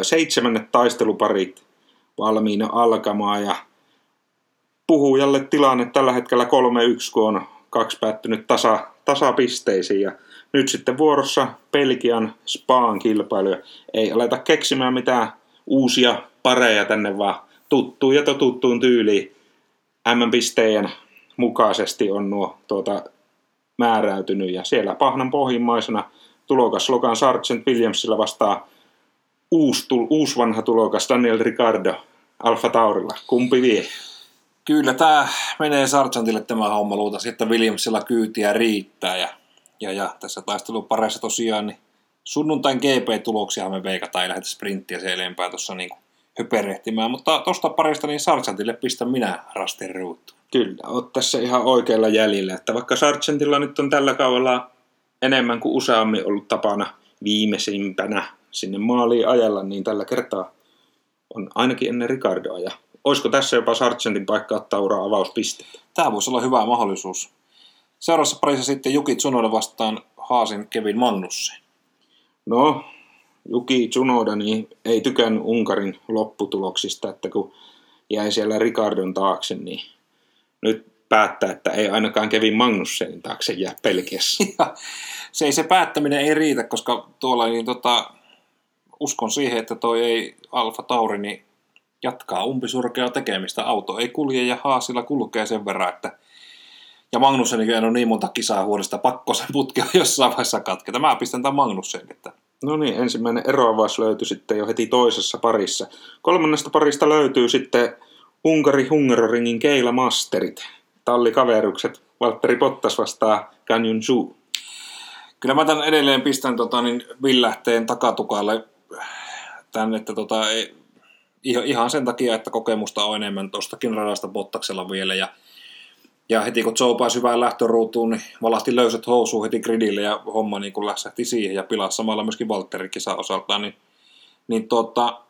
seitsemännet taisteluparit valmiina alkamaan ja puhujalle tilanne tällä hetkellä 3-1, kun on kaksi päättynyt tasa, tasapisteisiin ja nyt sitten vuorossa Belgian Spaan kilpailu. Ei aleta keksimään mitään uusia pareja tänne, vaan tuttuun ja totuttuun tyyliin M-pistejen mukaisesti on nuo tuota, määräytynyt. Ja siellä pahnan pohjimmaisena tulokas Logan Sargent Williamsilla vastaa uusi, uusi vanha tulokas Daniel Ricardo Alfa Taurilla. Kumpi vie? Kyllä tämä menee Sargentille tämä homma luultavasti, että Williamsilla kyytiä riittää. Ja, ja, ja tässä taistelupareissa tosiaan niin sunnuntain GP-tuloksia me veikataan, ei lähdetä sprinttiä se enempää tuossa niin höperehtimään. Mutta tuosta parista niin Sargentille pistän minä rastin ruutu. Kyllä, oot tässä ihan oikealla jäljellä. Että vaikka Sargentilla nyt on tällä kaudella enemmän kuin useammin ollut tapana viimeisimpänä sinne maaliin ajalla, niin tällä kertaa on ainakin ennen Ricardoa. Ja olisiko tässä jopa Sargentin paikka ottaa uraa avauspiste? Tämä voisi olla hyvä mahdollisuus. Seuraavassa parissa sitten Juki Tsunoda vastaan Haasin Kevin Magnussen. No, Juki Tsunoda niin ei tykännyt Unkarin lopputuloksista, että kun jäi siellä Ricardon taakse, niin nyt päättää, että ei ainakaan Kevin Magnussenin taakse jää pelkiässä. se ei se päättäminen ei riitä, koska tuolla niin tota, uskon siihen, että toi ei Alfa Tauri niin jatkaa umpisurkeaa tekemistä. Auto ei kulje ja Haasilla kulkee sen verran, että ja Magnussenikin on niin monta kisaa huolista, pakko sen putki jossain vaiheessa katketa. Mä pistän tämän Magnussen. Että... No niin, ensimmäinen eroavaus löytyi sitten jo heti toisessa parissa. Kolmannesta parista löytyy sitten Unkari Hungaroringin Keila Masterit. Tallikaverukset. Valtteri Bottas vastaa Canyon Zhu. Kyllä mä tämän edelleen pistän tota, niin villähteen takatukalle tämän, että tota, ihan sen takia, että kokemusta on enemmän tuostakin radasta Bottaksella vielä ja ja heti kun Joe pääsi hyvään lähtöruutuun, niin valahti löysät housuun heti gridille ja homma niin kuin lässähti siihen ja pilasi samalla myöskin Valtteri kisa osaltaan. Niin, niin tuota,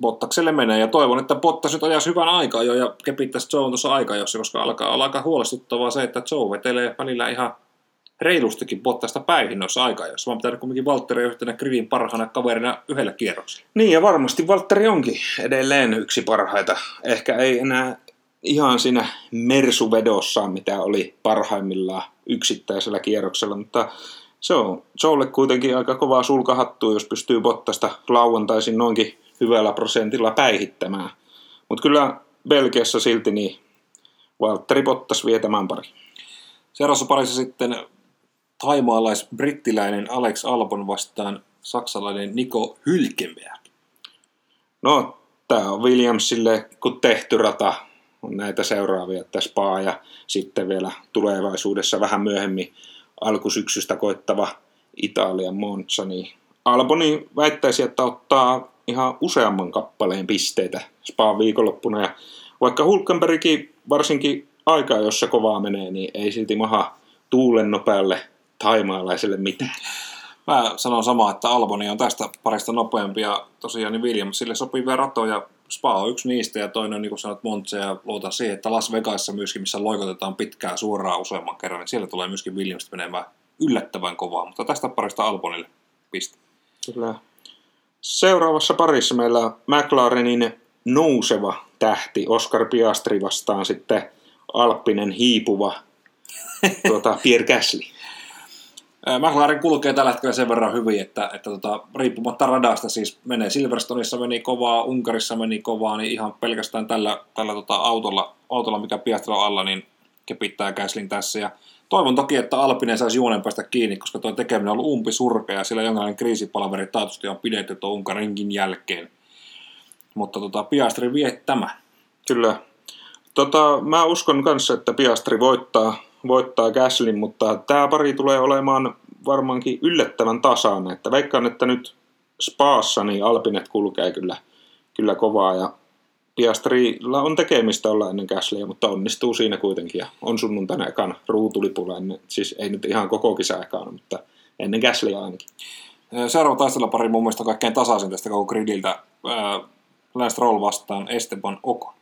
Bottakselle menee ja toivon, että Bottas nyt ajaisi hyvän aikaa jo ja kepittäisi Joe tuossa aikajossa, koska alkaa olla aika huolestuttavaa se, että Joe vetelee välillä ihan reilustikin Bottasta päihin noissa aikajoissa, vaan pitää kuitenkin Valtteri yhtenä gridin parhaana kaverina yhdellä kierroksella. Niin ja varmasti Valtteri onkin edelleen yksi parhaita. Ehkä ei enää ihan siinä mersuvedossa, mitä oli parhaimmillaan yksittäisellä kierroksella, mutta se on Joelle kuitenkin aika kovaa sulkahattua, jos pystyy Bottasta lauantaisin noinkin hyvällä prosentilla päihittämään. Mutta kyllä Belgiassa silti niin Valtteri Bottas vie tämän pari. Seuraavassa parissa sitten taimaalais-brittiläinen Alex Albon vastaan saksalainen Nico Hülkenberg. No, tämä on Williamsille kun tehty rata. On näitä seuraavia, että Spa ja sitten vielä tulevaisuudessa vähän myöhemmin alkusyksystä koittava Italian Monza, niin Alboni väittäisi, että ottaa ihan useamman kappaleen pisteitä Spa viikonloppuna. Ja vaikka Hulkenbergkin varsinkin aikaa, jossa kovaa menee, niin ei silti maha tuulen nopealle taimaalaiselle mitään. Mä sanon samaa, että Alboni on tästä parista nopeampi ja tosiaan niin Williamsille sopivia ratoja. Spa on yksi niistä ja toinen on niin kuin sanot Montse ja luotan siihen, että Las Vegasissa myöskin, missä loikotetaan pitkään suoraan useamman kerran, niin siellä tulee myöskin Williams menemään yllättävän kovaa, mutta tästä parista Albonille piste. Kyllä. Seuraavassa parissa meillä on McLarenin nouseva tähti Oscar Piastri vastaan sitten Alppinen hiipuva tuota, Pierre Gasly. McLaren kulkee tällä hetkellä sen verran hyvin, että, että tota, riippumatta radasta siis menee Silverstoneissa meni kovaa, Unkarissa meni kovaa, niin ihan pelkästään tällä, tällä tota, autolla, autolla, mikä Piastri on alla, niin kepittää Gaslin tässä. Ja toivon toki, että Alpinen saisi juonen päästä kiinni, koska tuo tekeminen on ollut umpi surkea ja sillä jonkinlainen kriisipalaveri taatusti on pidetty tuon Unkarinkin jälkeen. Mutta tota, Piastri vie tämä. Kyllä. Tota, mä uskon kanssa, että Piastri voittaa, voittaa Gaslin, mutta tämä pari tulee olemaan varmaankin yllättävän tasainen. Että veikkaan, että nyt Spaassa niin Alpinet kulkee kyllä, kyllä kovaa ja Piastrilla on tekemistä olla ennen Gaslyä, mutta onnistuu siinä kuitenkin ja on sunnuntaina ekan ruutulipulla ennen, siis ei nyt ihan koko kisa mutta ennen Gaslyä ainakin. Seuraava taistelupari mun mielestä kaikkein tasaisin tästä koko gridiltä. Lance Roll vastaan Esteban Ocon.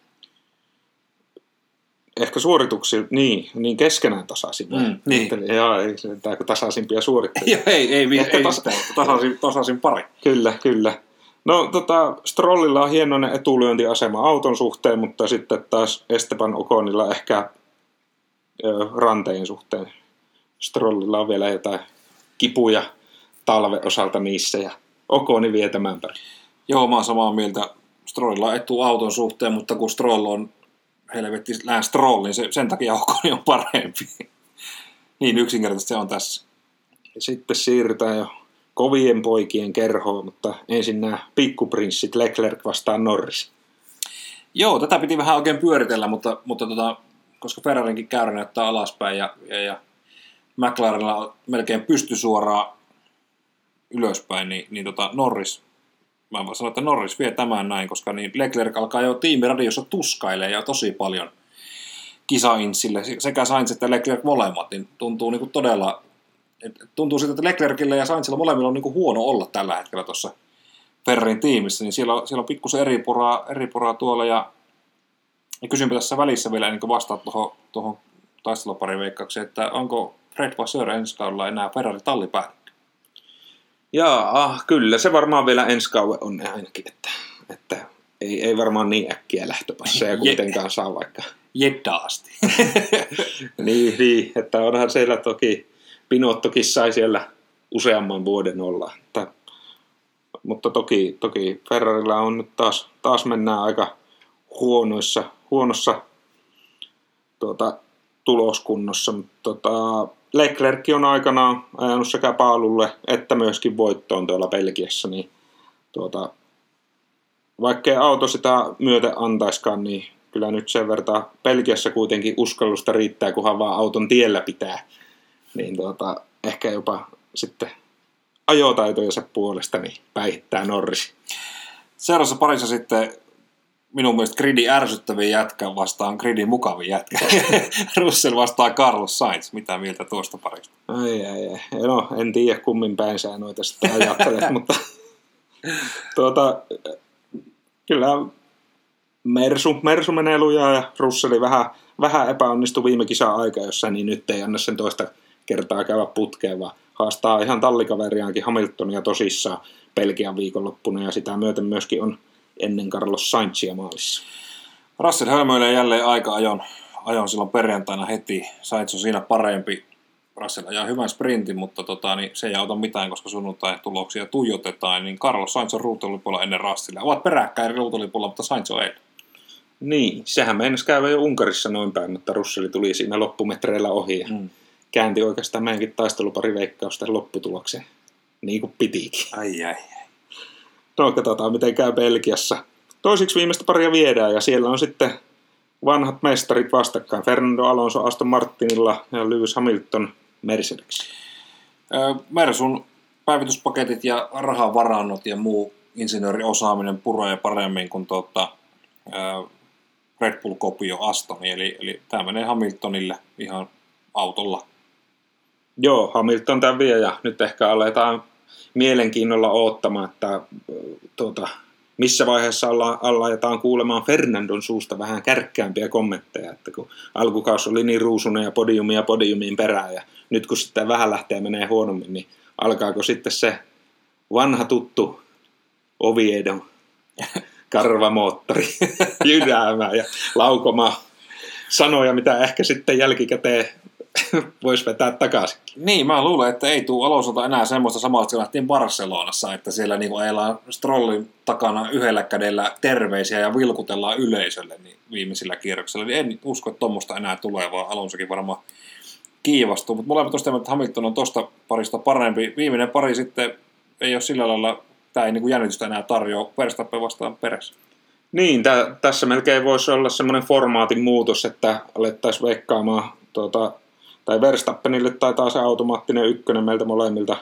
Ehkä suorituksia, niin, niin keskenään tasaisin. Mm, niin. Joo, ei se tasaisimpia suoritteita. Joo, ei, ei, Ehkä ei tas- yhtään, tasaisin, tasaisin pari. Kyllä, kyllä. No tota, Strollilla on hienoinen etulyöntiasema auton suhteen, mutta sitten taas Esteban Oconilla ehkä ö, ranteen suhteen. Strollilla on vielä jotain kipuja talven osalta niissä ja Oconi vie tämän pärin. Joo, mä oon samaa mieltä. Strollilla on etu auton suhteen, mutta kun Stroll on helvetti Lance Stroll, niin se, sen takia Oconi on parempi. niin yksinkertaisesti se on tässä. Ja sitten siirrytään jo kovien poikien kerhoon, mutta ensin nämä pikkuprinssit Leclerc vastaan Norris. Joo, tätä piti vähän oikein pyöritellä, mutta, mutta tota, koska Ferrarinkin käyrä näyttää alaspäin ja, ja, ja McLarenilla on melkein pystysuoraan ylöspäin, niin, niin tota Norris, mä sanoa, että Norris vie tämän näin, koska niin Leclerc alkaa jo tiimiradiossa tuskailee ja tosi paljon kisaintsille, sekä Sainz että Leclerc molemmat, niin tuntuu niin kuin todella, tuntuu siltä, että Leclercille ja Sainzilla molemmilla on niin kuin huono olla tällä hetkellä tuossa Ferrarin tiimissä, niin siellä on, siellä on pikkusen eri puraa, eri puraa tuolla ja, ja kysynpä tässä välissä vielä ennen kuin vastaat tuohon, tuohon taistelupariveikkaukseen, että onko Fred Vasseur ensi kaudella enää Ferrari tallipäällikkö? Jaa, ah, kyllä se varmaan vielä ensi kauan on ainakin, että, että ei, ei varmaan niin äkkiä lähtöpasseja kuitenkaan saa vaikka. Jeddaasti. niin, niin, että onhan siellä toki, Pinottokin sai siellä useamman vuoden olla. Että, mutta toki, toki Ferrarilla on nyt taas, taas mennään aika huonoissa, huonossa tuota, tuloskunnossa. Mutta tota, Leclerc on aikanaan ajanut sekä paalulle että myöskin voittoon tuolla Belgiassa, niin tuota, vaikkei auto sitä myötä antaiskaan, niin kyllä nyt sen verran Belgiassa kuitenkin uskallusta riittää, kunhan vaan auton tiellä pitää. Niin tuota, ehkä jopa sitten ajotaitojensa puolesta niin päihittää Norris. Seuraavassa parissa sitten minun mielestä gridi ärsyttäviä jätkä vastaan gridin mukavin jätkä. Russell vastaa Carlos Sainz. Mitä mieltä tuosta parista? Ai, ai, ai. No, en tiedä kummin päin sä noita sitten ajattelet, mutta tuota, kyllä Mersu, Mersu menee lujaa ja Russelli vähän, vähän epäonnistui viime kisan aika, jossa niin nyt ei anna sen toista kertaa käydä putkeen, vaan haastaa ihan tallikaveriaankin Hamiltonia tosissaan Belgian viikonloppuna ja sitä myöten myöskin on ennen Carlos Sainzia maalissa. Russell hölmöilee jälleen aika ajon, ajon silloin perjantaina heti. Sainz on siinä parempi. Russell ajaa hyvän sprintin, mutta tota, niin se ei auta mitään, koska sunnuntai tuloksia tuijotetaan. Niin Carlos Sainz on ruutulipulla ennen Russellia. Ovat peräkkäin ruutulipulla, mutta Sainz on eilen. Niin, sehän meinasi käydä jo Unkarissa noin päin, mutta Russelli tuli siinä loppumetreillä ohi ja mm. käänti oikeastaan meidänkin taistelupari veikkausten lopputulokseen. Niin kuin pitikin. Ai ai. No katsotaan miten käy Belgiassa. Toisiksi viimeistä paria viedään ja siellä on sitten vanhat mestarit vastakkain. Fernando Alonso Aston Martinilla ja Lewis Hamilton Mercedes. Mersun päivityspaketit ja rahavarannot ja muu insinööriosaaminen puree paremmin kuin tuota, Red Bull-kopio Astoni, eli, eli tämä menee Hamiltonille ihan autolla. Joo, Hamilton tämän vie ja nyt ehkä aletaan mielenkiinnolla odottamaan, että tuota, missä vaiheessa ollaan, aletaan kuulemaan Fernandon suusta vähän kärkkäämpiä kommentteja, että kun alkukausi oli niin ruusunen ja podiumia podiumiin perään ja nyt kun sitten vähän lähtee menee huonommin, niin alkaako sitten se vanha tuttu Oviedo karvamoottori jydäämään ja laukomaan sanoja, mitä ehkä sitten jälkikäteen voisi vetää takaisin. Niin, mä luulen, että ei tule Alonsolta enää semmoista samaa, että lähtiin Barcelonassa, että siellä niin ajellaan Strollin takana yhdellä kädellä terveisiä ja vilkutellaan yleisölle niin viimeisillä kierroksilla. Niin en usko, että tuommoista enää tulee, vaan Alonsokin varmaan kiivastuu. Mutta molemmat tosiaan, että Hamilton on tuosta parista parempi. Viimeinen pari sitten ei ole sillä lailla, tämä ei niin kuin jännitystä enää tarjoa Verstappen vastaan perässä. Niin, tä, tässä melkein voisi olla semmoinen formaatin muutos, että alettaisiin veikkaamaan tuota, tai Verstappenille taitaa se automaattinen ykkönen meiltä molemmilta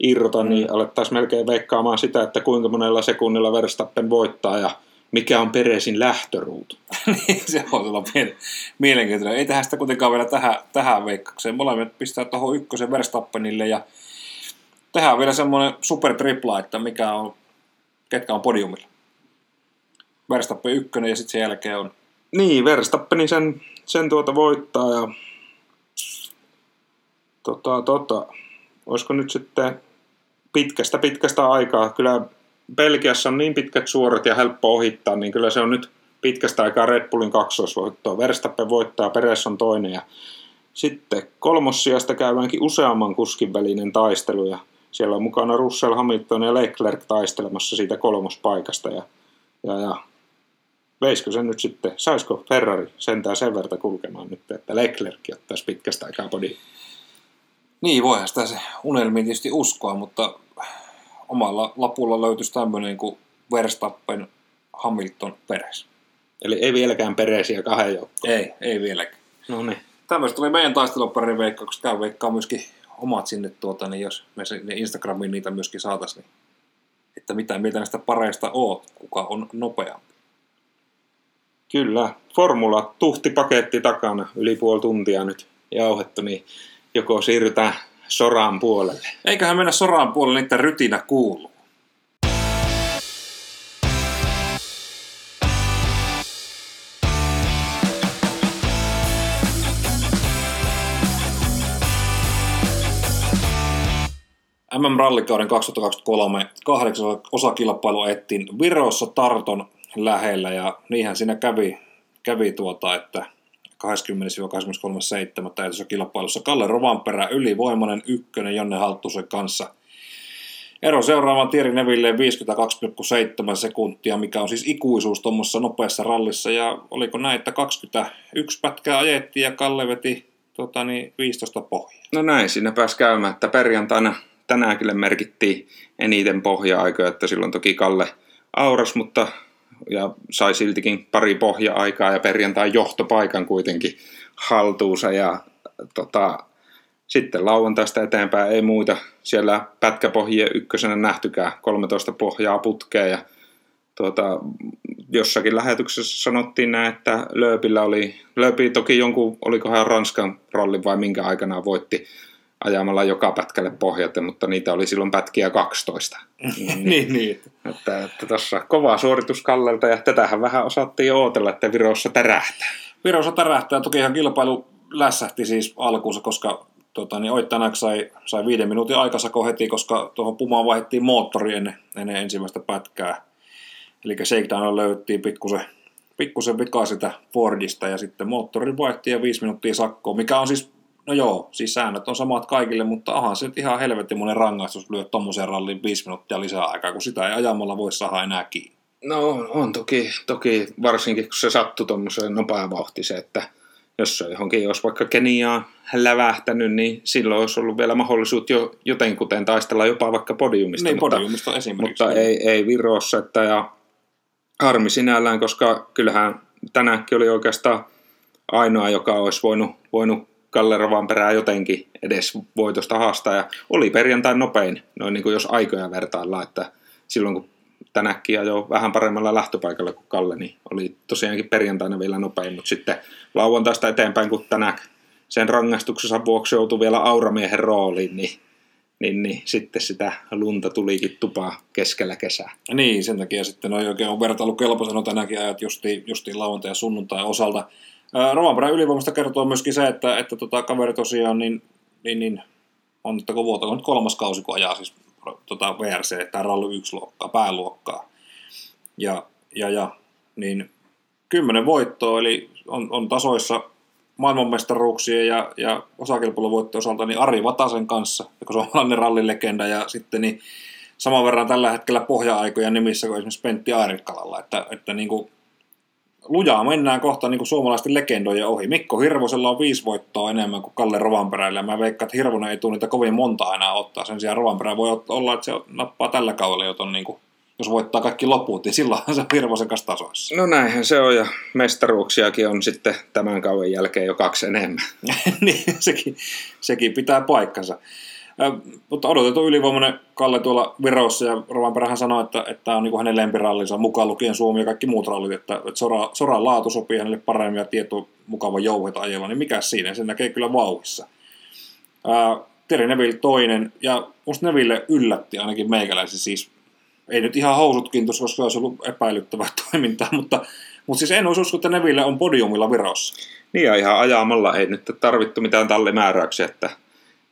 irrota, niin mm. niin alettaisiin melkein veikkaamaan sitä, että kuinka monella sekunnilla Verstappen voittaa ja mikä on Peresin lähtöruutu. Niin, se on sulla mielenkiintoinen. Ei tähän sitä kuitenkaan vielä tähän, tähän veikkaukseen. Molemmat pistää tuohon ykkösen Verstappenille ja tehdään vielä semmoinen super tripla, että mikä on, ketkä on podiumilla. Verstappen ykkönen ja sitten sen jälkeen on... Niin, Verstappeni sen, sen tuota voittaa ja tota, tota, olisiko nyt sitten pitkästä pitkästä aikaa, kyllä Belgiassa on niin pitkät suorat ja helppo ohittaa, niin kyllä se on nyt pitkästä aikaa Red Bullin kaksosvoittoa. Verstappen voittaa, Peres on toinen ja sitten kolmossijasta käydäänkin useamman kuskin välinen taistelu ja siellä on mukana Russell, Hamilton ja Leclerc taistelemassa siitä kolmospaikasta ja, ja, ja veisikö se nyt sitten, saisiko Ferrari sentään sen verta kulkemaan nyt, että Leclerc ottaisi pitkästä aikaa podiin? Niin, voihan sitä se unelmiin tietysti uskoa, mutta omalla lapulla löytyisi tämmöinen kuin Verstappen, Hamilton, Peres. Eli ei vieläkään Peresiä kahden joukkoon. Ei, ei vieläkään. No niin. Tämmöistä tuli meidän taisteluparin veikkaukset. Käy veikkaa myöskin omat sinne, tuota, niin jos me ne Instagramiin niitä myöskin saataisiin, niin että mitä mieltä näistä pareista oot, kuka on nopeampi. Kyllä, formula tuhtipaketti takana, yli puoli tuntia nyt jauhettu, niin joko siirrytään soraan puolelle. Eiköhän mennä soraan puolelle, että rytinä kuuluu. MM-rallikauden 2023 kahdeksan osakilpailu ettiin Virossa Tarton lähellä ja niinhän siinä kävi, kävi tuota, että 20-23.7. tuossa kilpailussa Kalle Rovanperä ylivoimainen ykkönen Jonne Halttusen kanssa. Ero seuraavan Thierry Neville 52,7 sekuntia, mikä on siis ikuisuus tuommoisessa nopeassa rallissa. Ja oliko näin, että 21 pätkää ajettiin ja Kalle veti tota niin, 15 pohjaa. No näin, siinä pääsi käymään, että perjantaina tänään kyllä merkittiin eniten pohja-aikoja, että silloin toki Kalle auras, mutta ja sai siltikin pari pohja-aikaa ja perjantai johtopaikan kuitenkin haltuunsa ja tota, sitten lauantaista eteenpäin ei muita. Siellä pätkäpohjien ykkösenä nähtykään 13 pohjaa putkeen ja tuota, jossakin lähetyksessä sanottiin näin, että Lööpillä oli, Lööpi toki jonkun, olikohan Ranskan rallin vai minkä aikana voitti ajamalla joka pätkälle pohjat, mutta niitä oli silloin pätkiä 12. niin, niin, niin. Että, että tuossa kova suoritus Kallelta ja tätähän vähän osattiin ootella, että Virossa tärähtää. Virossa tärähtää, toki ihan kilpailu lässähti siis alkuunsa, koska tota, niin Oittanak sai, sai viiden minuutin aikasako heti, koska tuohon Pumaan vaihdettiin moottori ennen, ennen ensimmäistä pätkää. Eli shakedown löydettiin pikkusen, pikkusen vikaa sitä Fordista ja sitten moottori vaihti ja viisi minuuttia sakkoa, mikä on siis, no joo, siis säännöt on samat kaikille, mutta onhan se nyt ihan helvettimoinen rangaistus lyö tuommoisen rallin viisi minuuttia lisää aikaa, kun sitä ei ajamalla voi saada enää kiinni. No on, on toki, toki, varsinkin kun se sattui tuommoiseen nopeavauhtiseen, että jos se johonkin olisi vaikka Keniaa lävähtänyt, niin silloin olisi ollut vielä mahdollisuus jo jotenkuten taistella jopa vaikka podiumista. Niin, mutta, podiumista esimerkiksi. mutta ei, ei Virossa, että ja harmi sinällään, koska kyllähän tänäänkin oli oikeastaan ainoa, joka olisi voinut, voinut Kalle perää jotenkin edes voitosta haastaa. Ja oli perjantain nopein, noin niin kuin jos aikoja vertaillaan, että silloin kun tänäkin jo vähän paremmalla lähtöpaikalla kuin Kalle, niin oli tosiaankin perjantaina vielä nopein, mutta sitten lauantaista eteenpäin, kun tänään sen rangaistuksensa vuoksi joutui vielä auramiehen rooliin, niin, niin, niin sitten sitä lunta tulikin tupaa keskellä kesää. Niin, sen takia sitten on oikein on vertailukelpoisena tänäkin ajat justiin, justiin lauantai ja sunnuntai osalta. Rovanperän ylivoimasta kertoo myöskin se, että, että tota, kaveri tosiaan niin, niin, niin on että vuotta, on nyt kolmas kausi, kun ajaa siis tota VRC, tämä ralli 1 luokkaa, pääluokkaa. Ja, ja, ja niin kymmenen voittoa, eli on, on tasoissa maailmanmestaruuksien ja, ja osakilpailuvoittojen osalta niin Ari Vatasen kanssa, joka on suomalainen rallilegenda, ja sitten niin saman verran tällä hetkellä pohja-aikoja nimissä kuin esimerkiksi Pentti Airikkalalla, että, että niin kuin lujaa mennään kohta niin kuin suomalaisten legendojen ohi. Mikko Hirvosella on viisi voittoa enemmän kuin Kalle Rovanperällä. Mä veikkaan, että Hirvonen ei tule niitä kovin monta enää ottaa. Sen sijaan Rovanperä voi olla, että se nappaa tällä kaudella jo ton, niin kuin, jos voittaa kaikki loput, niin silloin se on Hirvosen kanssa tasoissa. No näinhän se on, ja mestaruuksiakin on sitten tämän kauden jälkeen jo kaksi enemmän. niin, sekin, sekin pitää paikkansa. Mutta odotettu ylivoimainen Kalle tuolla Virossa ja Rovanperähän sanoi, että, että tämä on niin hänen lempirallinsa mukaan lukien Suomi ja kaikki muut rallit, että, että sora, soran laatu sopii hänelle paremmin ja tieto mukava jouheta ajella, niin mikä siinä, sen näkee kyllä vauhissa. Terry Neville toinen, ja musta Neville yllätti ainakin meikäläisen, siis ei nyt ihan housut kiintos, koska olisi ollut epäilyttävää toimintaa, mutta, mutta siis en olisi usko, että Neville on podiumilla Virossa. Niin ja ihan ajamalla ei nyt tarvittu mitään tallimääräyksiä, että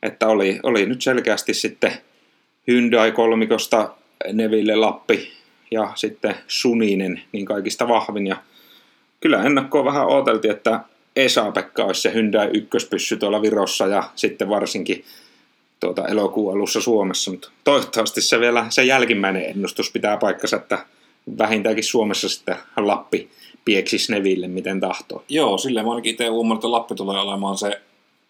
että oli, oli nyt selkeästi sitten Hyundai-kolmikosta Neville Lappi ja sitten Suninen niin kaikista vahvin. Ja kyllä ennakkoon vähän odoteltiin, että Esa-Pekka olisi se Hyundai ykköspyssy tuolla Virossa ja sitten varsinkin tuota elokuun alussa Suomessa, mutta toivottavasti se vielä se jälkimmäinen ennustus pitää paikkansa, että vähintäänkin Suomessa sitten Lappi pieksis Neville miten tahtoo. Joo, silleen mä ainakin itse että Lappi tulee olemaan se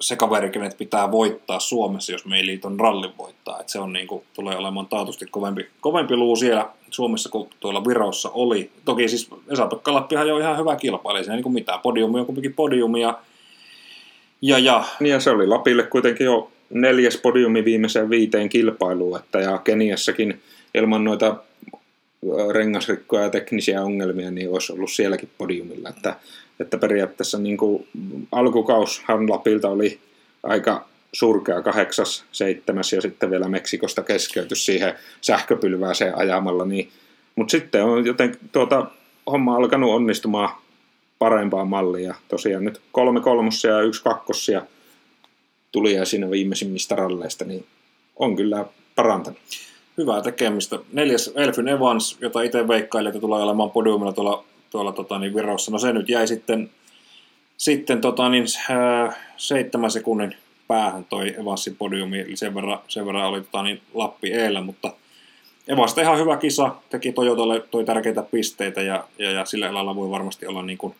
se kaveri, kenet pitää voittaa Suomessa, jos meidän liiton rallin voittaa. Et se on niin kuin, tulee olemaan taatusti kovempi, kovempi luu siellä Suomessa kuin tuolla Virossa oli. Toki siis Esa-Pekka Lappihan jo ihan hyvä kilpailija, siinä niin kuin mitään. Podiumi on kuitenkin podiumi ja, ja, ja. Niin ja se oli Lapille kuitenkin jo neljäs podiumi viimeiseen viiteen kilpailuun, että ja Keniassakin ilman noita rengasrikkoja ja teknisiä ongelmia, niin olisi ollut sielläkin podiumilla. Että että periaatteessa niin kuin alkukaushan Lapilta oli aika surkea kahdeksas, seitsemäs ja sitten vielä Meksikosta keskeytys siihen sähköpylvääseen ajamalla. Niin, mutta sitten on joten tuota, homma alkanut onnistumaan parempaan malliin ja tosiaan nyt kolme kolmosia ja yksi kakkosia tuli ja siinä viimeisimmistä ralleista, niin on kyllä parantanut. Hyvää tekemistä. Neljäs Elfyn Evans, jota itse veikkailin, että tulee olemaan podiumilla tuolla tuolla tota, niin Virossa. No se nyt jäi sitten, sitten tota, niin, äh, seitsemän sekunnin päähän toi Evansin podiumi, eli sen verran, sen verran oli tota, niin, Lappi eellä, mutta Evasta ihan hyvä kisa, teki Toyotalle toi tärkeitä pisteitä ja, ja, ja sillä lailla voi varmasti olla niin kuin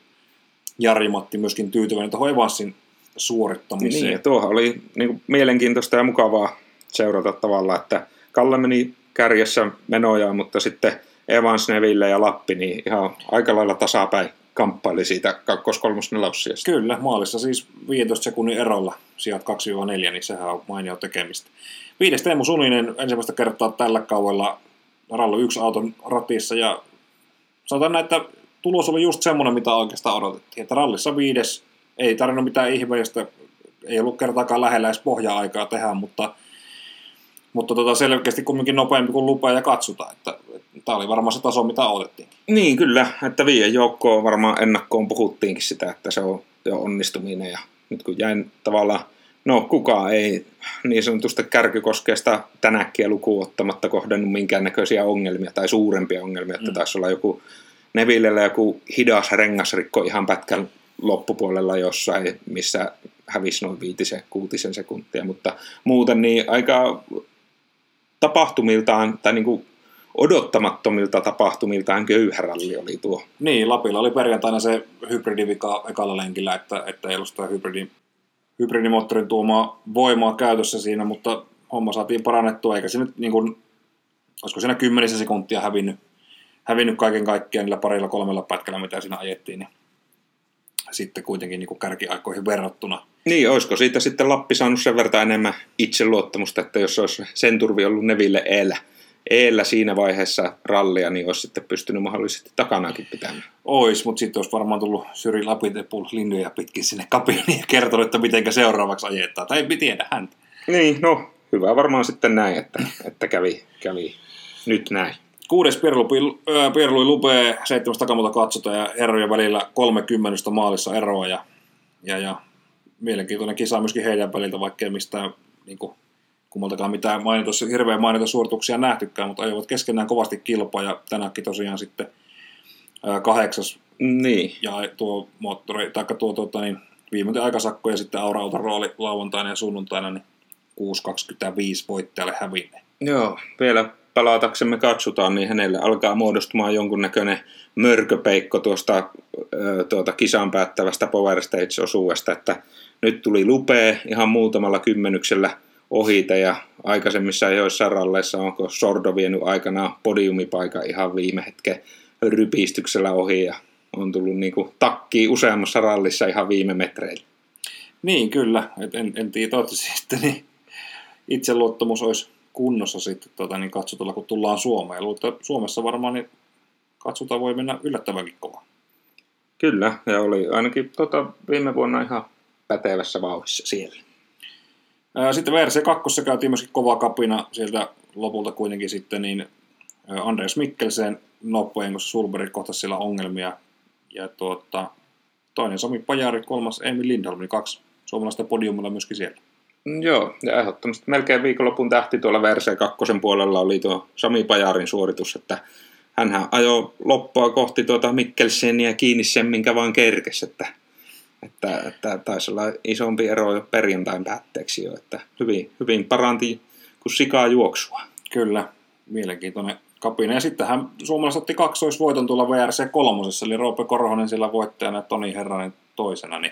Jari-Matti myöskin tyytyväinen tuohon Evansin suorittamiseen. Niin, ja tuohan oli niin kuin mielenkiintoista ja mukavaa seurata tavallaan, että Kalle meni kärjessä menojaan, mutta sitten Evans, Neville ja Lappi, niin ihan aika lailla tasapäin kamppaili siitä kakkos kolmos Kyllä, maalissa siis 15 sekunnin erolla sijat 2-4, niin sehän on mainio tekemistä. Viides Teemu Suninen ensimmäistä kertaa tällä kaudella rallo yksi auton ratissa ja sanotaan näin, että tulos oli just semmoinen, mitä oikeastaan odotettiin. Että rallissa viides, ei tarvinnut mitään ihmeellistä, ei ollut kertaakaan lähellä edes pohja-aikaa tehdä, mutta, mutta tota selkeästi kumminkin nopeampi kuin lupaa ja katsotaan. Että, tämä oli varmaan se taso, mitä odotettiin. Niin, kyllä. Että viien joukkoon varmaan ennakkoon puhuttiinkin sitä, että se on jo onnistuminen. Ja nyt kun jäin tavallaan No kukaan ei niin sanotusta kärkykoskeesta tänäkkiä lukuun ottamatta kohdannut minkäännäköisiä ongelmia tai suurempia ongelmia, että mm. taisi olla joku Nevillellä joku hidas rengasrikko ihan pätkän loppupuolella jossain, missä hävisi noin viitisen, kuutisen sekuntia, mutta muuten niin aika tapahtumiltaan tai niin kuin odottamattomilta tapahtumiltaan köyhä ralli oli tuo. Niin, Lapilla oli perjantaina se hybridivika ekalla lenkillä, että, että ei ollut sitä hybridi, hybridimoottorin tuomaa voimaa käytössä siinä, mutta homma saatiin parannettua, eikä se nyt niin kuin, olisiko siinä kymmenisen sekuntia hävinnyt, hävinnyt kaiken kaikkiaan niillä parilla kolmella pätkällä, mitä siinä ajettiin, niin sitten kuitenkin niin kuin kärkiaikoihin verrattuna. Niin, olisiko siitä sitten Lappi saanut sen verran enemmän itseluottamusta, että jos olisi sen turvi ollut Neville eellä, eellä siinä vaiheessa rallia, niin olisi sitten pystynyt mahdollisesti takanakin pitämään. Ois, mutta sitten olisi varmaan tullut Syri Lapitepul linjoja pitkin sinne kabiniin ja kertonut, että miten seuraavaksi ajetaan. Tai ei tiedä häntä. Niin, no hyvä varmaan sitten näin, että, että kävi, kävi nyt näin. Kuudes Pierlui Lupe, seitsemäs takamuuta katsota ja herrojen välillä 30 maalissa eroa ja, ja, ja mielenkiintoinen kisa myöskin heidän väliltä, vaikkei mistään niin kuin, kummaltakaan mitään mainitus, hirveän mainita suorituksia nähtykään, mutta ajoivat keskenään kovasti kilpaa ja tänäänkin tosiaan sitten ää, kahdeksas niin. ja tuo moottori, taikka tuo tuota, niin, viimeinen aikasakko ja sitten Aura rooli lauantaina ja sunnuntaina, niin 6.25 voittajalle hävinne. Joo, vielä palataksemme katsotaan, niin hänelle alkaa muodostumaan jonkunnäköinen mörköpeikko tuosta tuota, kisan päättävästä Power Stage-osuudesta, että nyt tuli lupee ihan muutamalla kymmenyksellä ohite ja aikaisemmissa joissa ralleissa onko Sordo vienyt aikanaan podiumipaikan ihan viime hetken rypistyksellä ohi ja on tullut niin kuin takkiin useammassa rallissa ihan viime metreillä. Niin, kyllä. Et en, en tiedä, toivottavasti sitten niin itseluottamus olisi kunnossa sitten tota, niin katsotulla, kun tullaan Suomeen. Luulen, että Suomessa varmaan niin katsotaan voi mennä yllättävänkin kovaa. Kyllä, ja oli ainakin tota, viime vuonna ihan pätevässä vauhdissa siellä. Sitten VRC 2 käytiin myöskin kova kapina sieltä lopulta kuitenkin sitten niin Andreas Mikkelsen noppojen, koska Sulberg kohtasi siellä ongelmia. Ja tuota, toinen Sami Pajari, kolmas Emil Lindholm, niin kaksi suomalaista podiumilla myöskin siellä. Mm, joo, ja ehdottomasti melkein viikonlopun tähti tuolla Verse 2 puolella oli tuo Sami Pajarin suoritus, että hän ajoi loppua kohti tuota Mikkelseniä kiinni sen, minkä vaan kerkesi, että, että, että taisi olla isompi ero jo perjantain päätteeksi jo, että hyvin, hyvin paranti kuin sikaa juoksua. Kyllä, mielenkiintoinen kapina. Ja sitten hän suomalaiset otti kaksoisvoiton tuolla VRC kolmosessa, eli Roope Korhonen siellä voittajana ja Toni Herranen toisena, niin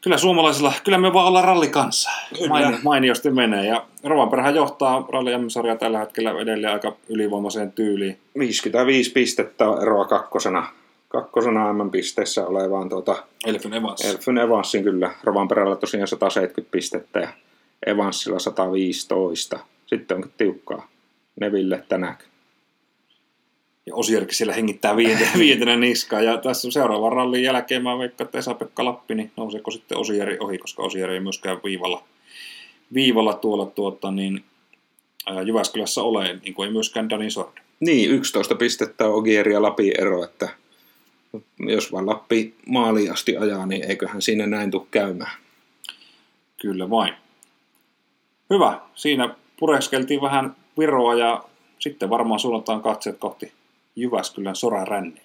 Kyllä suomalaisilla, kyllä me vaan ollaan rallikanssa. Maini, mainiosti menee. Ja Rovanperähän johtaa ralli m tällä hetkellä edelleen aika ylivoimaiseen tyyliin. 55 pistettä eroa kakkosena. Kakkosena M-pisteessä olevaan tuota, Elfyn Evans. Elfyn Evansin kyllä. Rovanperällä tosiaan 170 pistettä ja Evansilla 115. Sitten onkin tiukkaa Neville tänäkin ja Osierkin siellä hengittää viientenä, viientenä niskaa. Ja tässä seuraavan rallin jälkeen mä veikkaan, että Esa-Pekka Lappi, niin nouseeko sitten Osieri ohi, koska Osieri ei myöskään viivalla, viivalla tuolla tuota, niin, ää, Jyväskylässä ole, niin kuin ei myöskään Dani Sord. Niin, 11 pistettä Ogieri ja Lapin ero, että jos vaan Lappi maaliin asti ajaa, niin eiköhän siinä näin tule käymään. Kyllä vain. Hyvä. Siinä pureskeltiin vähän Viroa ja sitten varmaan suunnataan katseet kohti Jyväskylän Ränni.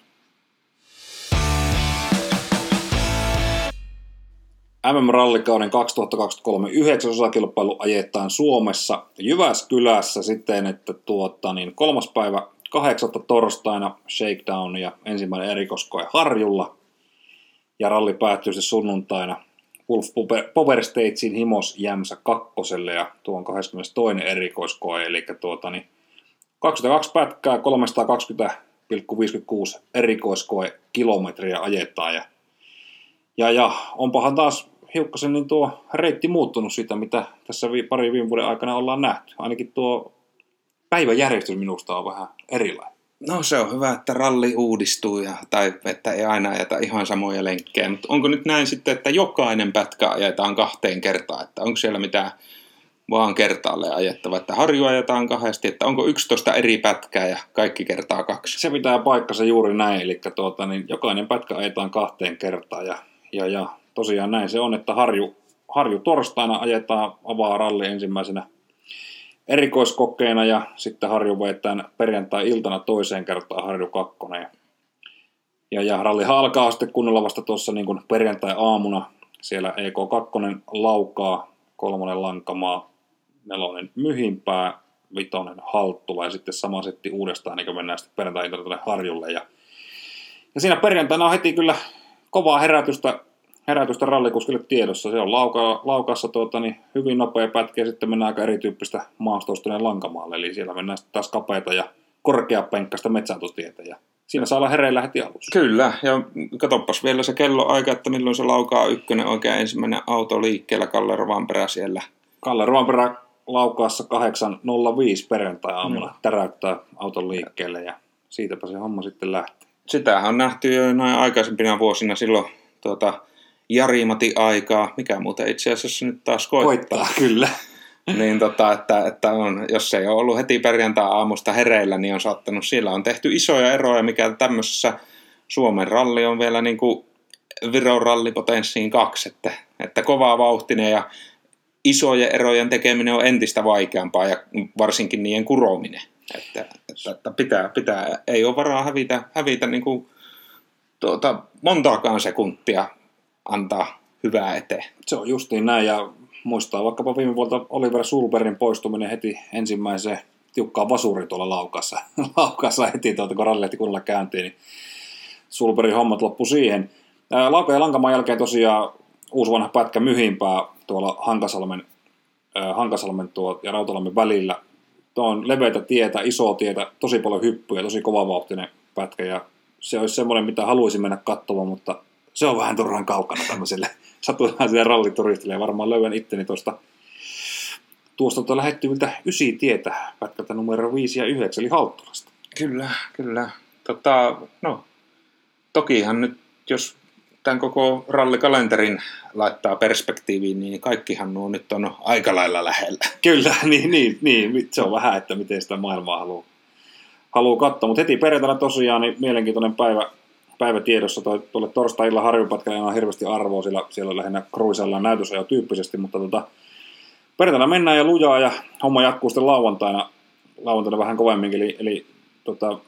MM-rallikauden 2023 yhdeksän osakilpailu ajetaan Suomessa Jyväskylässä siten, että tuota, niin kolmas päivä kahdeksatta torstaina shakedown ja ensimmäinen erikoskoe Harjulla. Ja ralli päättyy se sunnuntaina Wolf Power Statesin Himos Jämsä kakkoselle ja tuon 22. erikoiskoe, eli tuota, niin 22 pätkää, 320,56 erikoiskoe kilometriä ajetaan. Ja, ja, ja onpahan taas hiukkasen niin tuo reitti muuttunut siitä, mitä tässä pari viime vuoden aikana ollaan nähty. Ainakin tuo päiväjärjestys minusta on vähän erilainen. No se on hyvä, että ralli uudistuu ja, tai että ei aina ajeta ihan samoja lenkkejä, mutta onko nyt näin sitten, että jokainen pätkä ajetaan kahteen kertaan, että onko siellä mitään vaan kertaalle ajettava, että harju ajetaan kahdesti, että onko 11 eri pätkää ja kaikki kertaa kaksi. Se pitää paikkansa juuri näin, eli tuota, niin jokainen pätkä ajetaan kahteen kertaan ja, ja, ja tosiaan näin se on, että harju, Harju torstaina ajetaan avaa ralli ensimmäisenä erikoiskokeena ja sitten Harju vetään perjantai-iltana toiseen kertaan Harju 2. Ja, ja, ja ralli alkaa sitten kunnolla vasta tuossa niin perjantai-aamuna. Siellä EK2 laukaa, kolmonen lankamaa, nelonen myhimpää, vitonen halttula ja sitten sama setti uudestaan, niin kuin mennään sitten perjantai tuonne Harjulle. Ja, ja siinä perjantaina on heti kyllä kovaa herätystä, herätystä rallikuskille tiedossa. Se on lauka, laukassa tuota, niin hyvin nopea pätkä ja sitten mennään aika erityyppistä maastoistuneen lankamaalle. Eli siellä mennään sitten taas kapeita ja korkeapenkkaista metsäntostietä ja siinä saa olla hereillä heti alussa. Kyllä, ja katoppas vielä se kelloaika, että milloin se laukaa ykkönen oikein ensimmäinen auto liikkeellä Kalle Rovanperä siellä. Kalle Rovanperä laukaassa 8.05 perjantai-aamuna no. täräyttää auton liikkeelle ja siitäpä se homma sitten lähtee. Sitähän on nähty jo näin aikaisempina vuosina silloin tuota, Jarimati aikaa, mikä muuten itse asiassa nyt taas koittaa. Koittaa, kyllä. niin tota, että, että on, jos ei ole ollut heti perjantai-aamusta hereillä, niin on saattanut, siellä on tehty isoja eroja, mikä tämmöisessä Suomen ralli on vielä niin kuin Viron rallipotenssiin kaksi, että, että kovaa vauhtinen ja isojen erojen tekeminen on entistä vaikeampaa ja varsinkin niiden kurominen. Että, että, että pitää, pitää, ei ole varaa hävitä, hävitä niin kuin, tuota, montaakaan sekuntia antaa hyvää eteen. Se on justiin näin ja muistaa vaikkapa viime vuolta Oliver Sulberin poistuminen heti ensimmäiseen tiukkaan vasuri tuolla laukassa, laukassa heti tuota, kun rallilehti kunnolla käyntiin, niin Sulberin hommat loppu siihen. Lauka ja Lankamaan jälkeen tosiaan uusi vanha pätkä myhimpää tuolla Hankasalmen, Hankasalmen tuo, ja Rautalammen välillä. Tuo on leveitä tietä, isoa tietä, tosi paljon hyppyjä, tosi kovavauhtinen pätkä ja se olisi semmoinen, mitä haluaisin mennä katsomaan, mutta se on vähän turhan kaukana tämmöiselle satunnaiselle rallituristille ja varmaan löydän itteni tuosta tuosta tuota lähettyviltä ysi tietä pätkältä numero 5 ja 9, eli Halttulasta. Kyllä, kyllä. Tota, no, tokihan nyt, jos tämän koko rallikalenterin laittaa perspektiiviin, niin kaikkihan nuo nyt on aika lailla lähellä. Kyllä, niin, niin, niin. se on vähän, että miten sitä maailmaa haluaa, haluaa katsoa. Mutta heti perjantaina tosiaan niin mielenkiintoinen päivä, päivä tiedossa. Tuolle torstai-illan harjupatkalle on hirveästi arvoa, sillä siellä on lähinnä kruisella näytösajo tyyppisesti, mutta tota, perjantaina mennään ja lujaa ja homma jatkuu sitten lauantaina, lauantaina vähän kovemminkin, eli, eli tota,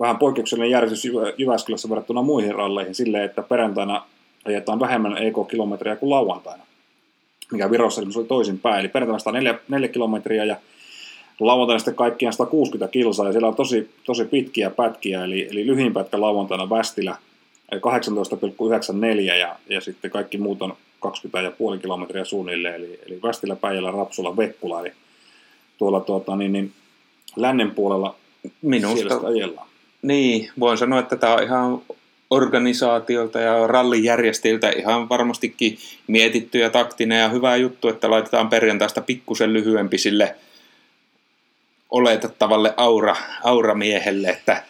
vähän poikkeuksellinen järjestys Jyväskylässä verrattuna muihin ralleihin silleen, että perjantaina ajetaan vähemmän EK-kilometriä kuin lauantaina, mikä Virossa oli toisinpäin. Eli perjantaina 104 4 kilometriä ja lauantaina sitten kaikkiaan 160 kilsaa, ja siellä on tosi, tosi pitkiä pätkiä, eli, eli lyhin pätkä lauantaina Västilä 18,94 ja, ja sitten kaikki muut on 20,5 kilometriä suunnilleen, eli, eli Västilä, Päijälä, Rapsula, Vekkula, eli tuolla tuota, niin, niin, lännen puolella Minusta, ajellaan. Niin, voin sanoa, että tämä on ihan organisaatiolta ja rallijärjestäjiltä ihan varmastikin mietitty ja taktinen ja hyvä juttu, että laitetaan perjantaista pikkusen lyhyempi sille oletettavalle aura, auramiehelle, että,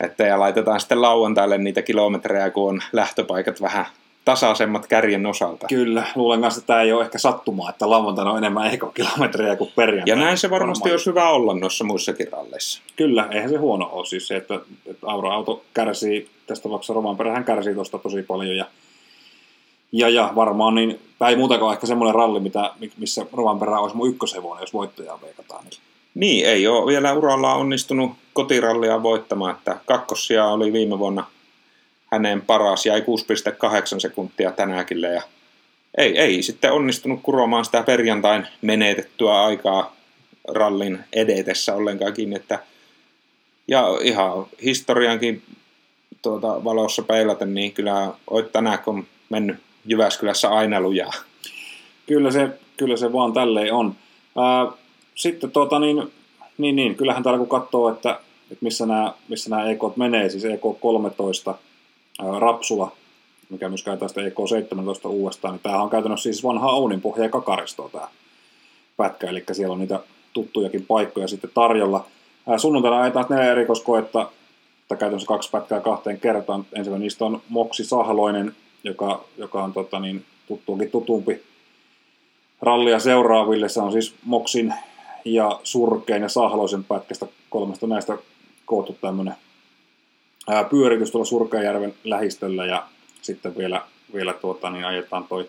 että ja laitetaan sitten lauantaille niitä kilometrejä, kun on lähtöpaikat vähän tasaisemmat kärjen osalta. Kyllä, luulen kanssa, että tämä ei ole ehkä sattumaa, että lauantaina on enemmän ekokilometrejä kuin perjantaina. Ja näin se varmasti Varmaan. olisi hyvä olla noissa muissakin ralleissa. Kyllä, eihän se huono ole siis se, että, että Aura-auto kärsii, tästä tapauksessa Rovanperä, hän kärsii tuosta tosi paljon ja ja, ja varmaan, niin, tämä ei muutakaan ehkä semmoinen ralli, mitä, missä Rovanperä olisi mun ykköshevonen, jos voittajaa veikataan. Niin. Niin, ei ole vielä uralla onnistunut kotirallia voittamaan, että kakkosia oli viime vuonna hänen paras, jäi 6,8 sekuntia tänäkin ja ei, ei sitten onnistunut kuromaan sitä perjantain menetettyä aikaa rallin edetessä ollenkaan että ja ihan historiankin tuota, valossa peilaten, niin kyllä oit tänään kun mennyt Jyväskylässä aina lujaa. Kyllä se, kyllä se vaan tälleen on. Ää, sitten tuota, niin, niin, niin, kyllähän täällä kun katsoo, että, että missä nämä, missä nämä EK menee, siis EK 13, Rapsula, mikä myös käytetään sitä EK17 uudestaan, niin tämähän on käytännössä siis vanha Ounin pohja ja kakaristoa tämä pätkä, eli siellä on niitä tuttujakin paikkoja sitten tarjolla. Sunnuntaina ajetaan neljä erikoiskoetta, tai käytännössä kaksi pätkää kahteen kertaan. Ensimmäinen niistä on Moksi Sahloinen, joka, joka on tota, niin, tuttuunkin tutumpi rallia seuraaville. Se on siis Moksin ja Surkeen ja Sahloisen pätkästä kolmesta näistä koottu tämmöinen pyöritys tuolla Surkajärven lähistöllä ja sitten vielä, vielä tuota, niin ajetaan toi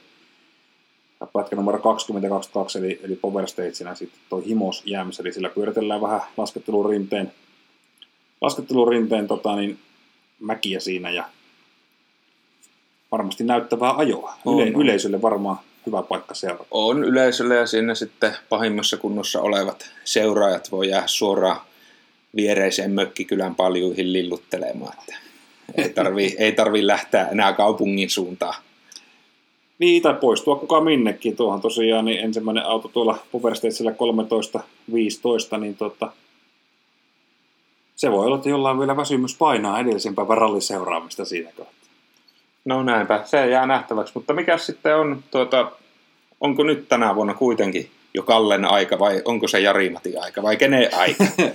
pätkä numero 2022, eli, eli Power Stageina sitten toi Himos Jams, eli sillä pyöritellään vähän laskettelurinteen, laskettelurinteen tota, niin, mäkiä siinä ja varmasti näyttävää ajoa. Yle, on. Yleisölle varmaan hyvä paikka seurata. On yleisölle ja sinne sitten pahimmassa kunnossa olevat seuraajat voi jäädä suoraan viereiseen mökkikylän paljuihin lilluttelemaan. Että ei tarvii, ei tarvii lähteä enää kaupungin suuntaan. Niin, tai poistua kukaan minnekin. Tuohan tosiaan niin ensimmäinen auto tuolla Power Stagella 13.15, niin tota, se voi olla, että jollain vielä väsymys painaa edellisen päivän ralliseuraamista siinä kohtaa. No näinpä, se jää nähtäväksi. Mutta mikä sitten on, tuota, onko nyt tänä vuonna kuitenkin jo Kallen aika vai onko se Jari-Matin aika vai kenen aika?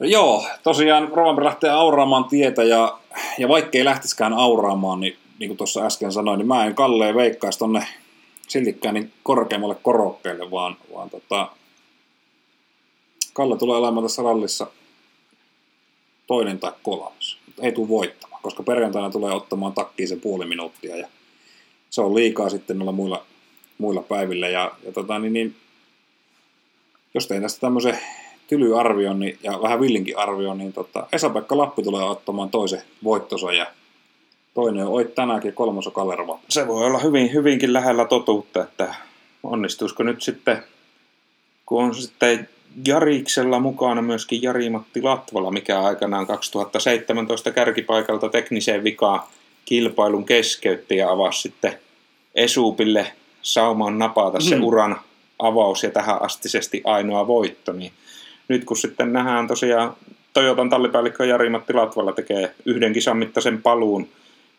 Joo, tosiaan Rovanperä lähtee auraamaan tietä ja, ja vaikkei lähtisikään auraamaan, niin niin kuin tuossa äsken sanoin, niin mä en Kalleen veikkaisi tonne siltikään niin korkeammalle korokkeelle, vaan, vaan tota, Kalle tulee olemaan tässä rallissa toinen tai kolmas. Ei tule voittamaan, koska perjantaina tulee ottamaan takkiin se puoli minuuttia ja se on liikaa sitten noilla muilla, muilla päivillä. Ja, ja tota, niin, niin, jos tein tästä tämmöisen tylyarvion niin, ja vähän villinkin arvion, niin tota, Esa-Pekka Lappi tulee ottamaan toisen voittonsa ja toinen on Oit tänäänkin ja kolmas on Kalle Rova. se voi olla hyvin, hyvinkin lähellä totuutta, että onnistuisiko nyt sitten, kun on sitten Jariksella mukana myöskin Jari-Matti Latvala, mikä aikanaan 2017 kärkipaikalta tekniseen vikaan kilpailun keskeytti ja avasi sitten Esupille saumaan napata se Mm. uran avaus ja tähän astisesti ainoa voitto, niin nyt kun sitten nähdään tosiaan Toyotan tallipäällikkö Jari-Matti Latvala tekee yhden kisan mittaisen paluun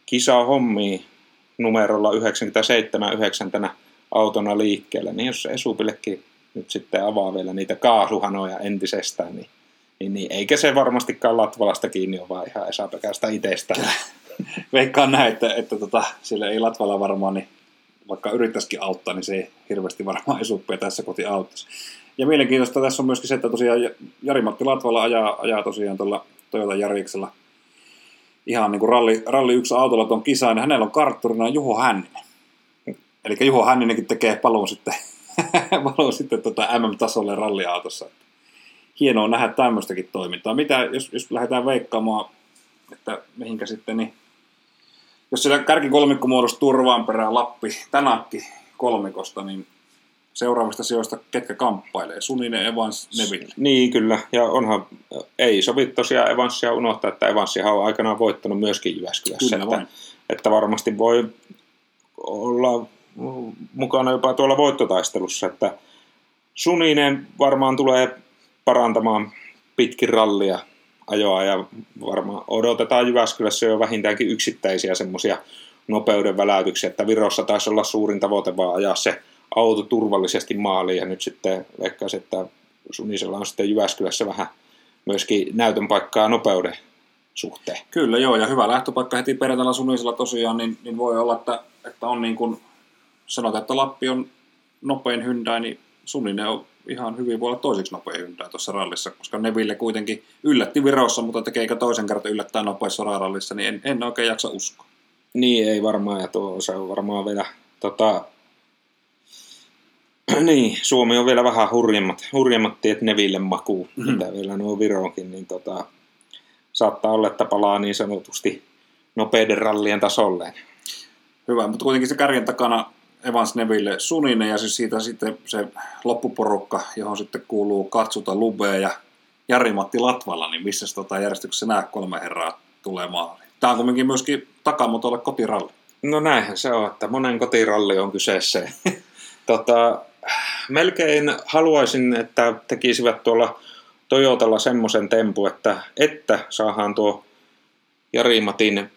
kisaa hommiin numerolla 97 tänä autona liikkeelle, niin jos Esupillekin nyt sitten avaa vielä niitä kaasuhanoja entisestään, niin, niin, niin eikä se varmastikaan Latvalasta kiinni ole, vaan ihan Esa-Pekästä itsestään. Veikkaan näin, että, että tota, sille ei Latvala varmaan, niin vaikka yrittäisikin auttaa, niin se ei hirveästi varmaan esuppia tässä koti auttaisi. Ja mielenkiintoista tässä on myöskin se, että tosiaan Jari-Matti Latvala ajaa, ajaa tosiaan tuolla Toyota Jariksella ihan niin kuin ralli, ralli yksi autolla tuon kisaan, ja hänellä on kartturina Juho Hänninen. Eli Juho Hänninenkin tekee paluun sitten, paluun sitten tota MM-tasolle ralliautossa. Hienoa nähdä tämmöistäkin toimintaa. Mitä, jos, jos lähdetään veikkaamaan, että mihinkä sitten, niin jos siellä kärkikolmikko muodostuu Turvaan perään Lappi, Tänakki kolmikosta, niin seuraavista sijoista ketkä kamppailee? Suninen, Evans, Neville. Niin kyllä, ja onhan, ei sovi tosiaan Evansia unohtaa, että Evansihan on aikanaan voittanut myöskin Jyväskylässä, Kyllä että, vain. että varmasti voi olla mukana jopa tuolla voittotaistelussa, että Suninen varmaan tulee parantamaan pitkin rallia ajoa ja varmaan odotetaan Jyväskylässä jo vähintäänkin yksittäisiä semmoisia nopeuden väläytyksiä, että Virossa taisi olla suurin tavoite vaan ajaa se auto turvallisesti maaliin ja nyt sitten veikkaisin, että Sunisella on sitten Jyväskylässä vähän myöskin näytön paikkaa nopeuden suhteen. Kyllä joo, ja hyvä lähtöpaikka heti perjantaina Sunisella tosiaan, niin, niin voi olla, että, että on niin kuin sanotaan, että Lappi on nopein Hyundai, niin Suninen on ihan hyvin voi olla toiseksi nopein Hyundai tuossa rallissa, koska Neville kuitenkin yllätti Virossa, mutta tekeekö toisen kerran yllättää nopeissa rallissa, niin en, en oikein jaksa uskoa. Niin, ei varmaan, ja tuo, se on varmaan vielä, tota, niin, Suomi on vielä vähän hurjemmat, hurjemmat tiet Neville makuu, Mhm. mm-hmm. mitä vielä nuo Viroonkin, niin tota, saattaa olla, että palaa niin sanotusti nopeiden rallien tasolleen. Hyvä, mutta kuitenkin se kärjen takana Evans Neville Suninen ja siis siitä sitten se loppuporukka, johon sitten kuuluu Katsuta Lube ja Jari-Matti Latvala, niin missä tota järjestyksessä nämä kolme herraa tulee maaliin? Tämä on kuitenkin myöskin takamotolle kotiralli. No näinhän se on, että monen kotiralli on kyseessä. tota, melkein haluaisin, että tekisivät tuolla Toyotalla semmoisen tempu, että, että saadaan tuo Jari-Matin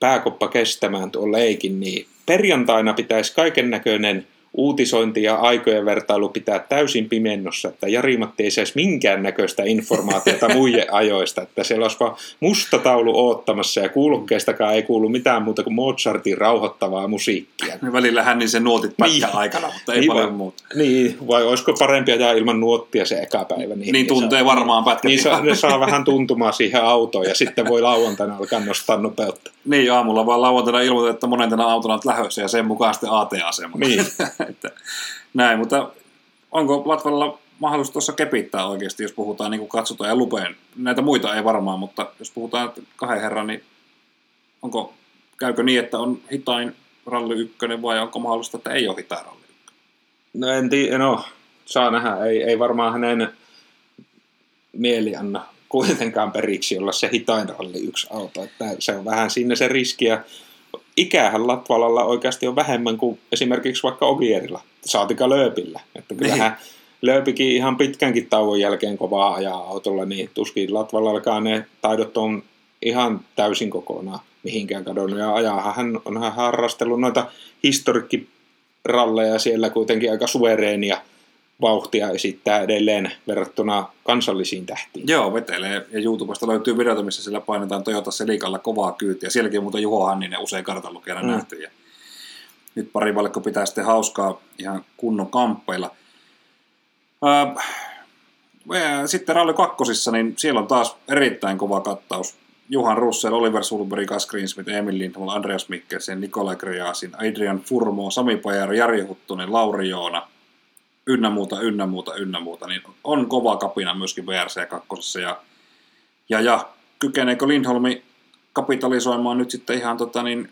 pääkoppa kestämään tuon leikin, niin perjantaina pitäisi kaiken näköinen uutisointi ja aikojen vertailu pitää täysin pimennossa, että Jari-Matti ei saisi minkäännäköistä informaatiota muiden ajoista, että siellä olisi vaan musta taulu oottamassa ja kuulukkeistakaan ei kuulu mitään muuta kuin Mozartin rauhoittavaa musiikkia. Välillä hän niin se nuotit pätkän niin. aikana, mutta ei niin, paljon vai, muuta. Niin, vai olisiko parempi ajaa ilman nuottia se eka päivä? Niin, niin tuntee saa, varmaan pätkät. Niin saa, ne saa vähän tuntumaa siihen autoon ja sitten voi lauantaina alkaa nostaa nopeutta. Niin, aamulla vaan lauantaina ilmoitetaan, että monentena autona lähdössä ja sen mukaan sitten AT-asema. Niin. että, näin, mutta onko Latvalla mahdollisuus tuossa kepittää oikeasti, jos puhutaan niin kuin katsotaan ja lupeen. Näitä muita ei varmaan, mutta jos puhutaan kahden herran, niin onko, käykö niin, että on hitain ralli ykkönen vai onko mahdollista, että ei ole hitain ralli ykkönen? No en tiedä, no saa nähdä. Ei, ei varmaan hänen mieli anna kuitenkaan periksi olla se hitain ralli yksi auto. Että se on vähän sinne se riski ja ikähän Latvalalla oikeasti on vähemmän kuin esimerkiksi vaikka Ogierilla, saatika Lööpillä. Että kyllähän niin. Lööpikin ihan pitkänkin tauon jälkeen kovaa ajaa autolla, niin tuskin Latvalallakaan ne taidot on ihan täysin kokonaan mihinkään kadonnut. Ja ajahan hän on harrastellut noita historikkiralleja siellä kuitenkin aika suvereenia vauhtia esittää edelleen verrattuna kansallisiin tähtiin. Joo, vetelee. Ja YouTubesta löytyy videota, missä sillä painetaan Toyota Selikalla kovaa kyytiä. Sielläkin muuten Juho Hanninen usein kartanlukijana mm. nähty. Ja nyt pari valikko pitää sitten hauskaa ihan kunnon kamppeilla. sitten Rally kakkosissa, niin siellä on taas erittäin kova kattaus. Juhan Russell, Oliver Sulberg, Gas Greensmith, Emil Lindholm, Andreas Mikkelsen, Nikolai Kriasin, Adrian Furmo, Sami Pajar, Jari Huttunen, Lauri Joona, ynnä muuta, ynnä muuta, ynnä muuta, niin on kova kapina myöskin VRC 2. Ja, ja, ja kykeneekö Lindholmi kapitalisoimaan nyt sitten ihan tota niin,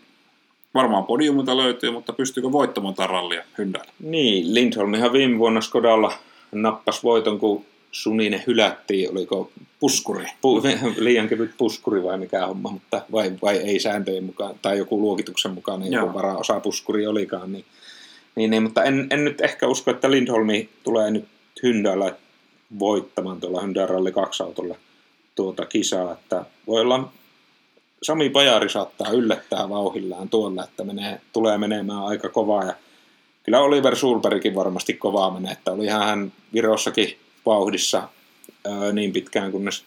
varmaan podiumilta löytyy, mutta pystyykö voittamaan tätä rallia Hyndällä? Niin, Lindholmihan viime vuonna Skodalla nappas voiton, kun Suninen hylättiin, oliko puskuri. Pu, liian kevyt puskuri vai mikä homma, mutta vai, vai ei sääntöjen mukaan, tai joku luokituksen mukaan, niin joku varaosa puskuri olikaan, niin niin, niin, mutta en, en nyt ehkä usko, että Lindholmi tulee nyt Hyndällä voittamaan tuolla Hyndän Ralli 2 autolla tuota kisaa, että voi olla Sami Pajari saattaa yllättää vauhillaan tuolla, että menee, tulee menemään aika kovaa. Ja kyllä Oliver Sulbergkin varmasti kovaa menee, että oli hän Virossakin vauhdissa ää, niin pitkään, kunnes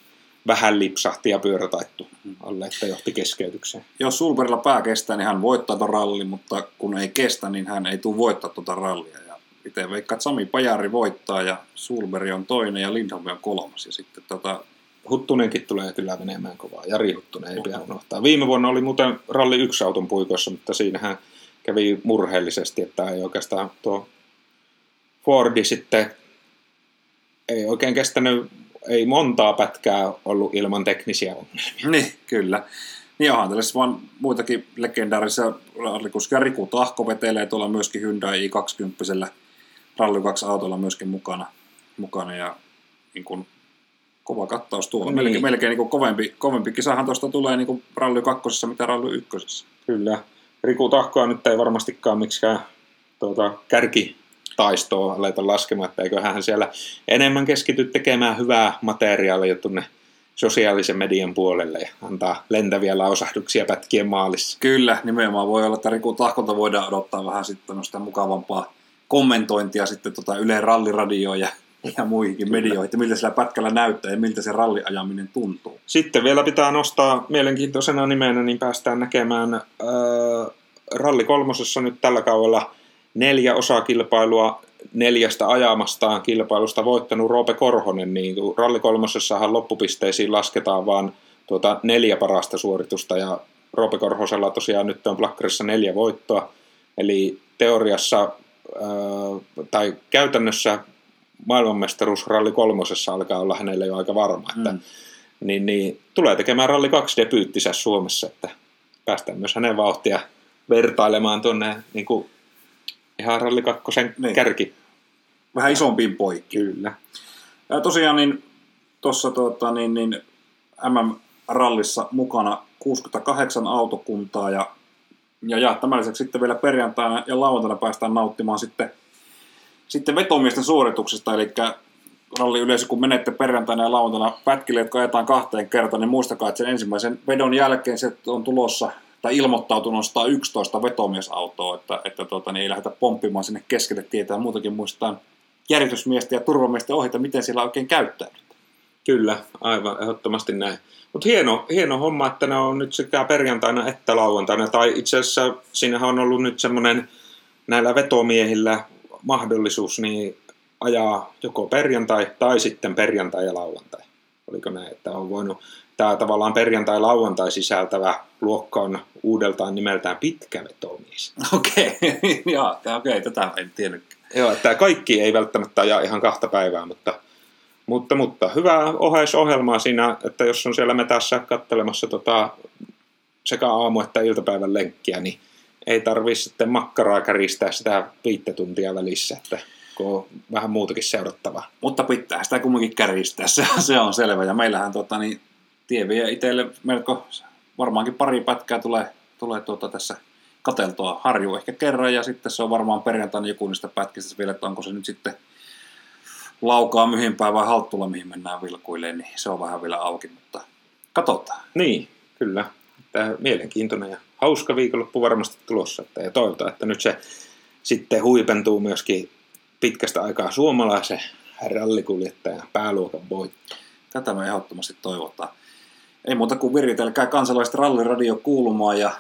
vähän lipsahti ja pyörä taittu alle, että johti keskeytykseen. Jos Sulberilla pää kestää, niin hän voittaa tuon rallin, mutta kun ei kestä, niin hän ei tule voittaa tuota rallia. Ja itse veikkaan, että Sami Pajari voittaa ja Sulberi on toinen ja Lindholm on kolmas. Ja sitten tota... Huttunenkin tulee kyllä menemään kovaa. Jari Huttunen ei pidä unohtaa. Viime vuonna oli muuten ralli yksi auton puikoissa, mutta siinähän kävi murheellisesti, että ei oikeastaan tuo Fordi sitten ei oikein kestänyt ei montaa pätkää ollut ilman teknisiä ongelmia. Niin, kyllä. Niin onhan tällaisessa vaan muitakin legendaarisia rallikuskia. Riku Tahko vetelee tuolla myöskin Hyundai i20 Rally 2 autolla myöskin mukana. mukana ja niin kuin, kova kattaus tuolla. Niin. Melkein, melkein niin kuin kovempi, kovempi kisahan tuosta tulee niin kuin Rally 2 mitä Rally 1. Kyllä. Riku Tahkoa nyt ei varmastikaan miksikään tuota, kärki taistoa aleta laskemaan, että eiköhän siellä enemmän keskity tekemään hyvää materiaalia tuonne sosiaalisen median puolelle ja antaa lentäviä lausahduksia pätkien maalissa. Kyllä, nimenomaan voi olla, että Riku Tahkolta voidaan odottaa vähän sitten sitä mukavampaa kommentointia sitten tota Yle Ralliradioon ja, ja muihinkin Kyllä. medioihin, että miltä sillä pätkällä näyttää ja miltä se ralliajaminen tuntuu. Sitten vielä pitää nostaa mielenkiintoisena nimenä, niin päästään näkemään äh, Ralli kolmosessa nyt tällä kaudella – neljä osakilpailua neljästä ajamastaan kilpailusta voittanut Roope Korhonen, niin ralli kolmosessahan loppupisteisiin lasketaan vaan tuota neljä parasta suoritusta ja Roope Korhosella tosiaan nyt on plakkarissa neljä voittoa, eli teoriassa ää, tai käytännössä maailmanmestaruus ralli kolmosessa alkaa olla hänelle jo aika varma, että mm. niin, niin, tulee tekemään ralli kaksi debyyttisä Suomessa, että päästään myös hänen vauhtia vertailemaan tuonne niin kuin ihan ralli kakkosen niin. kärki. Vähän isompiin poikki. Kyllä. Ja tosiaan niin tuossa tuota, niin, niin MM-rallissa mukana 68 autokuntaa ja, ja, ja tämän lisäksi sitten vielä perjantaina ja lauantaina päästään nauttimaan sitten, sitten vetomiesten suorituksista, eli ralli yleisö, kun menette perjantaina ja lauantaina pätkille, jotka ajetaan kahteen kertaan, niin muistakaa, että sen ensimmäisen vedon jälkeen se on tulossa tai ilmoittautunut nostaa 11 vetomiesautoa, että, että tuota, niin ei lähdetä pomppimaan sinne keskelle tietää muutakin muistaan järjestysmiestä ja turvamiesten ohjeita, miten siellä oikein käyttäydyt. Kyllä, aivan ehdottomasti näin. Mutta hieno, hieno homma, että ne on nyt sekä perjantaina että lauantaina. Tai itse asiassa siinähän on ollut nyt semmoinen näillä vetomiehillä mahdollisuus niin ajaa joko perjantai tai sitten perjantai ja lauantai. Oliko näin, että on voinut tämä tavallaan perjantai-lauantai sisältävä luokka on uudeltaan nimeltään pitkä vetomies. Okei, okay. okei, okay, tätä en tiennyt. Joo, että kaikki ei välttämättä ajaa ihan kahta päivää, mutta, mutta, mutta hyvää oheisohjelmaa siinä, että jos on siellä metässä kattelemassa tota, sekä aamu- että iltapäivän lenkkiä, niin ei tarvitse sitten makkaraa käristää sitä viittä tuntia välissä, että kun on vähän muutakin seurattavaa. Mutta pitää sitä kumminkin käristää, se, se on selvä. Ja meillähän tota, niin, tie vie itselle melko, varmaankin pari pätkää tulee, tulee tuota tässä kateltua harju ehkä kerran ja sitten se on varmaan perjantaina joku niistä pätkistä vielä, että onko se nyt sitten laukaa myhimpää vai halttulla, mihin mennään vilkuilleen, niin se on vähän vielä auki, mutta katsotaan. Niin, kyllä. Tämä mielenkiintoinen ja hauska viikonloppu varmasti tulossa. Että ja toivotaan, että nyt se sitten huipentuu myöskin pitkästä aikaa suomalaisen rallikuljettajan pääluokan voitto. Tätä me ehdottomasti toivotaan. Ei muuta kuin viritelkää kansalaiset ralliradio kuulumaan ja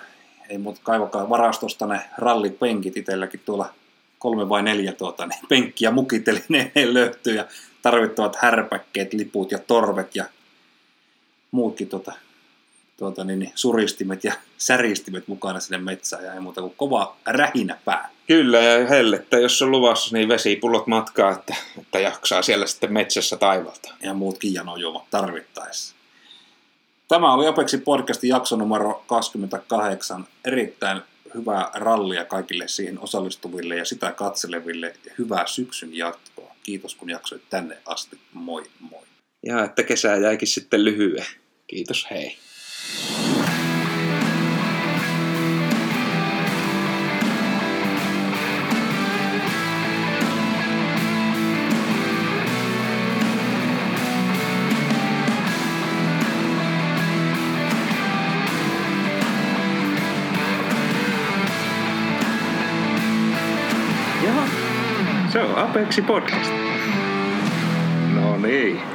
ei muuta kaivakaa varastosta ne rallipenkit itselläkin tuolla kolme vai neljä tuota, niin penkkiä mukitelineen löytyy ja tarvittavat härpäkkeet, liput ja torvet ja muutkin tuota, tuota, niin, niin, suristimet ja säristimet mukana sinne metsään ja ei muuta kuin kova rähinä pää. Kyllä, ja hellettä, jos on luvassa, niin vesipullot matkaa, että, että jaksaa siellä sitten metsässä taivalta. Ja muutkin janojuomat tarvittaessa. Tämä oli Apeksi podcastin jakso numero 28. Erittäin hyvää rallia kaikille siihen osallistuville ja sitä katseleville. Hyvää syksyn jatkoa. Kiitos kun jaksoit tänne asti. Moi moi. Ja että kesä jäikin sitten lyhyen. Kiitos, hei. Apexi Podcast. No niin.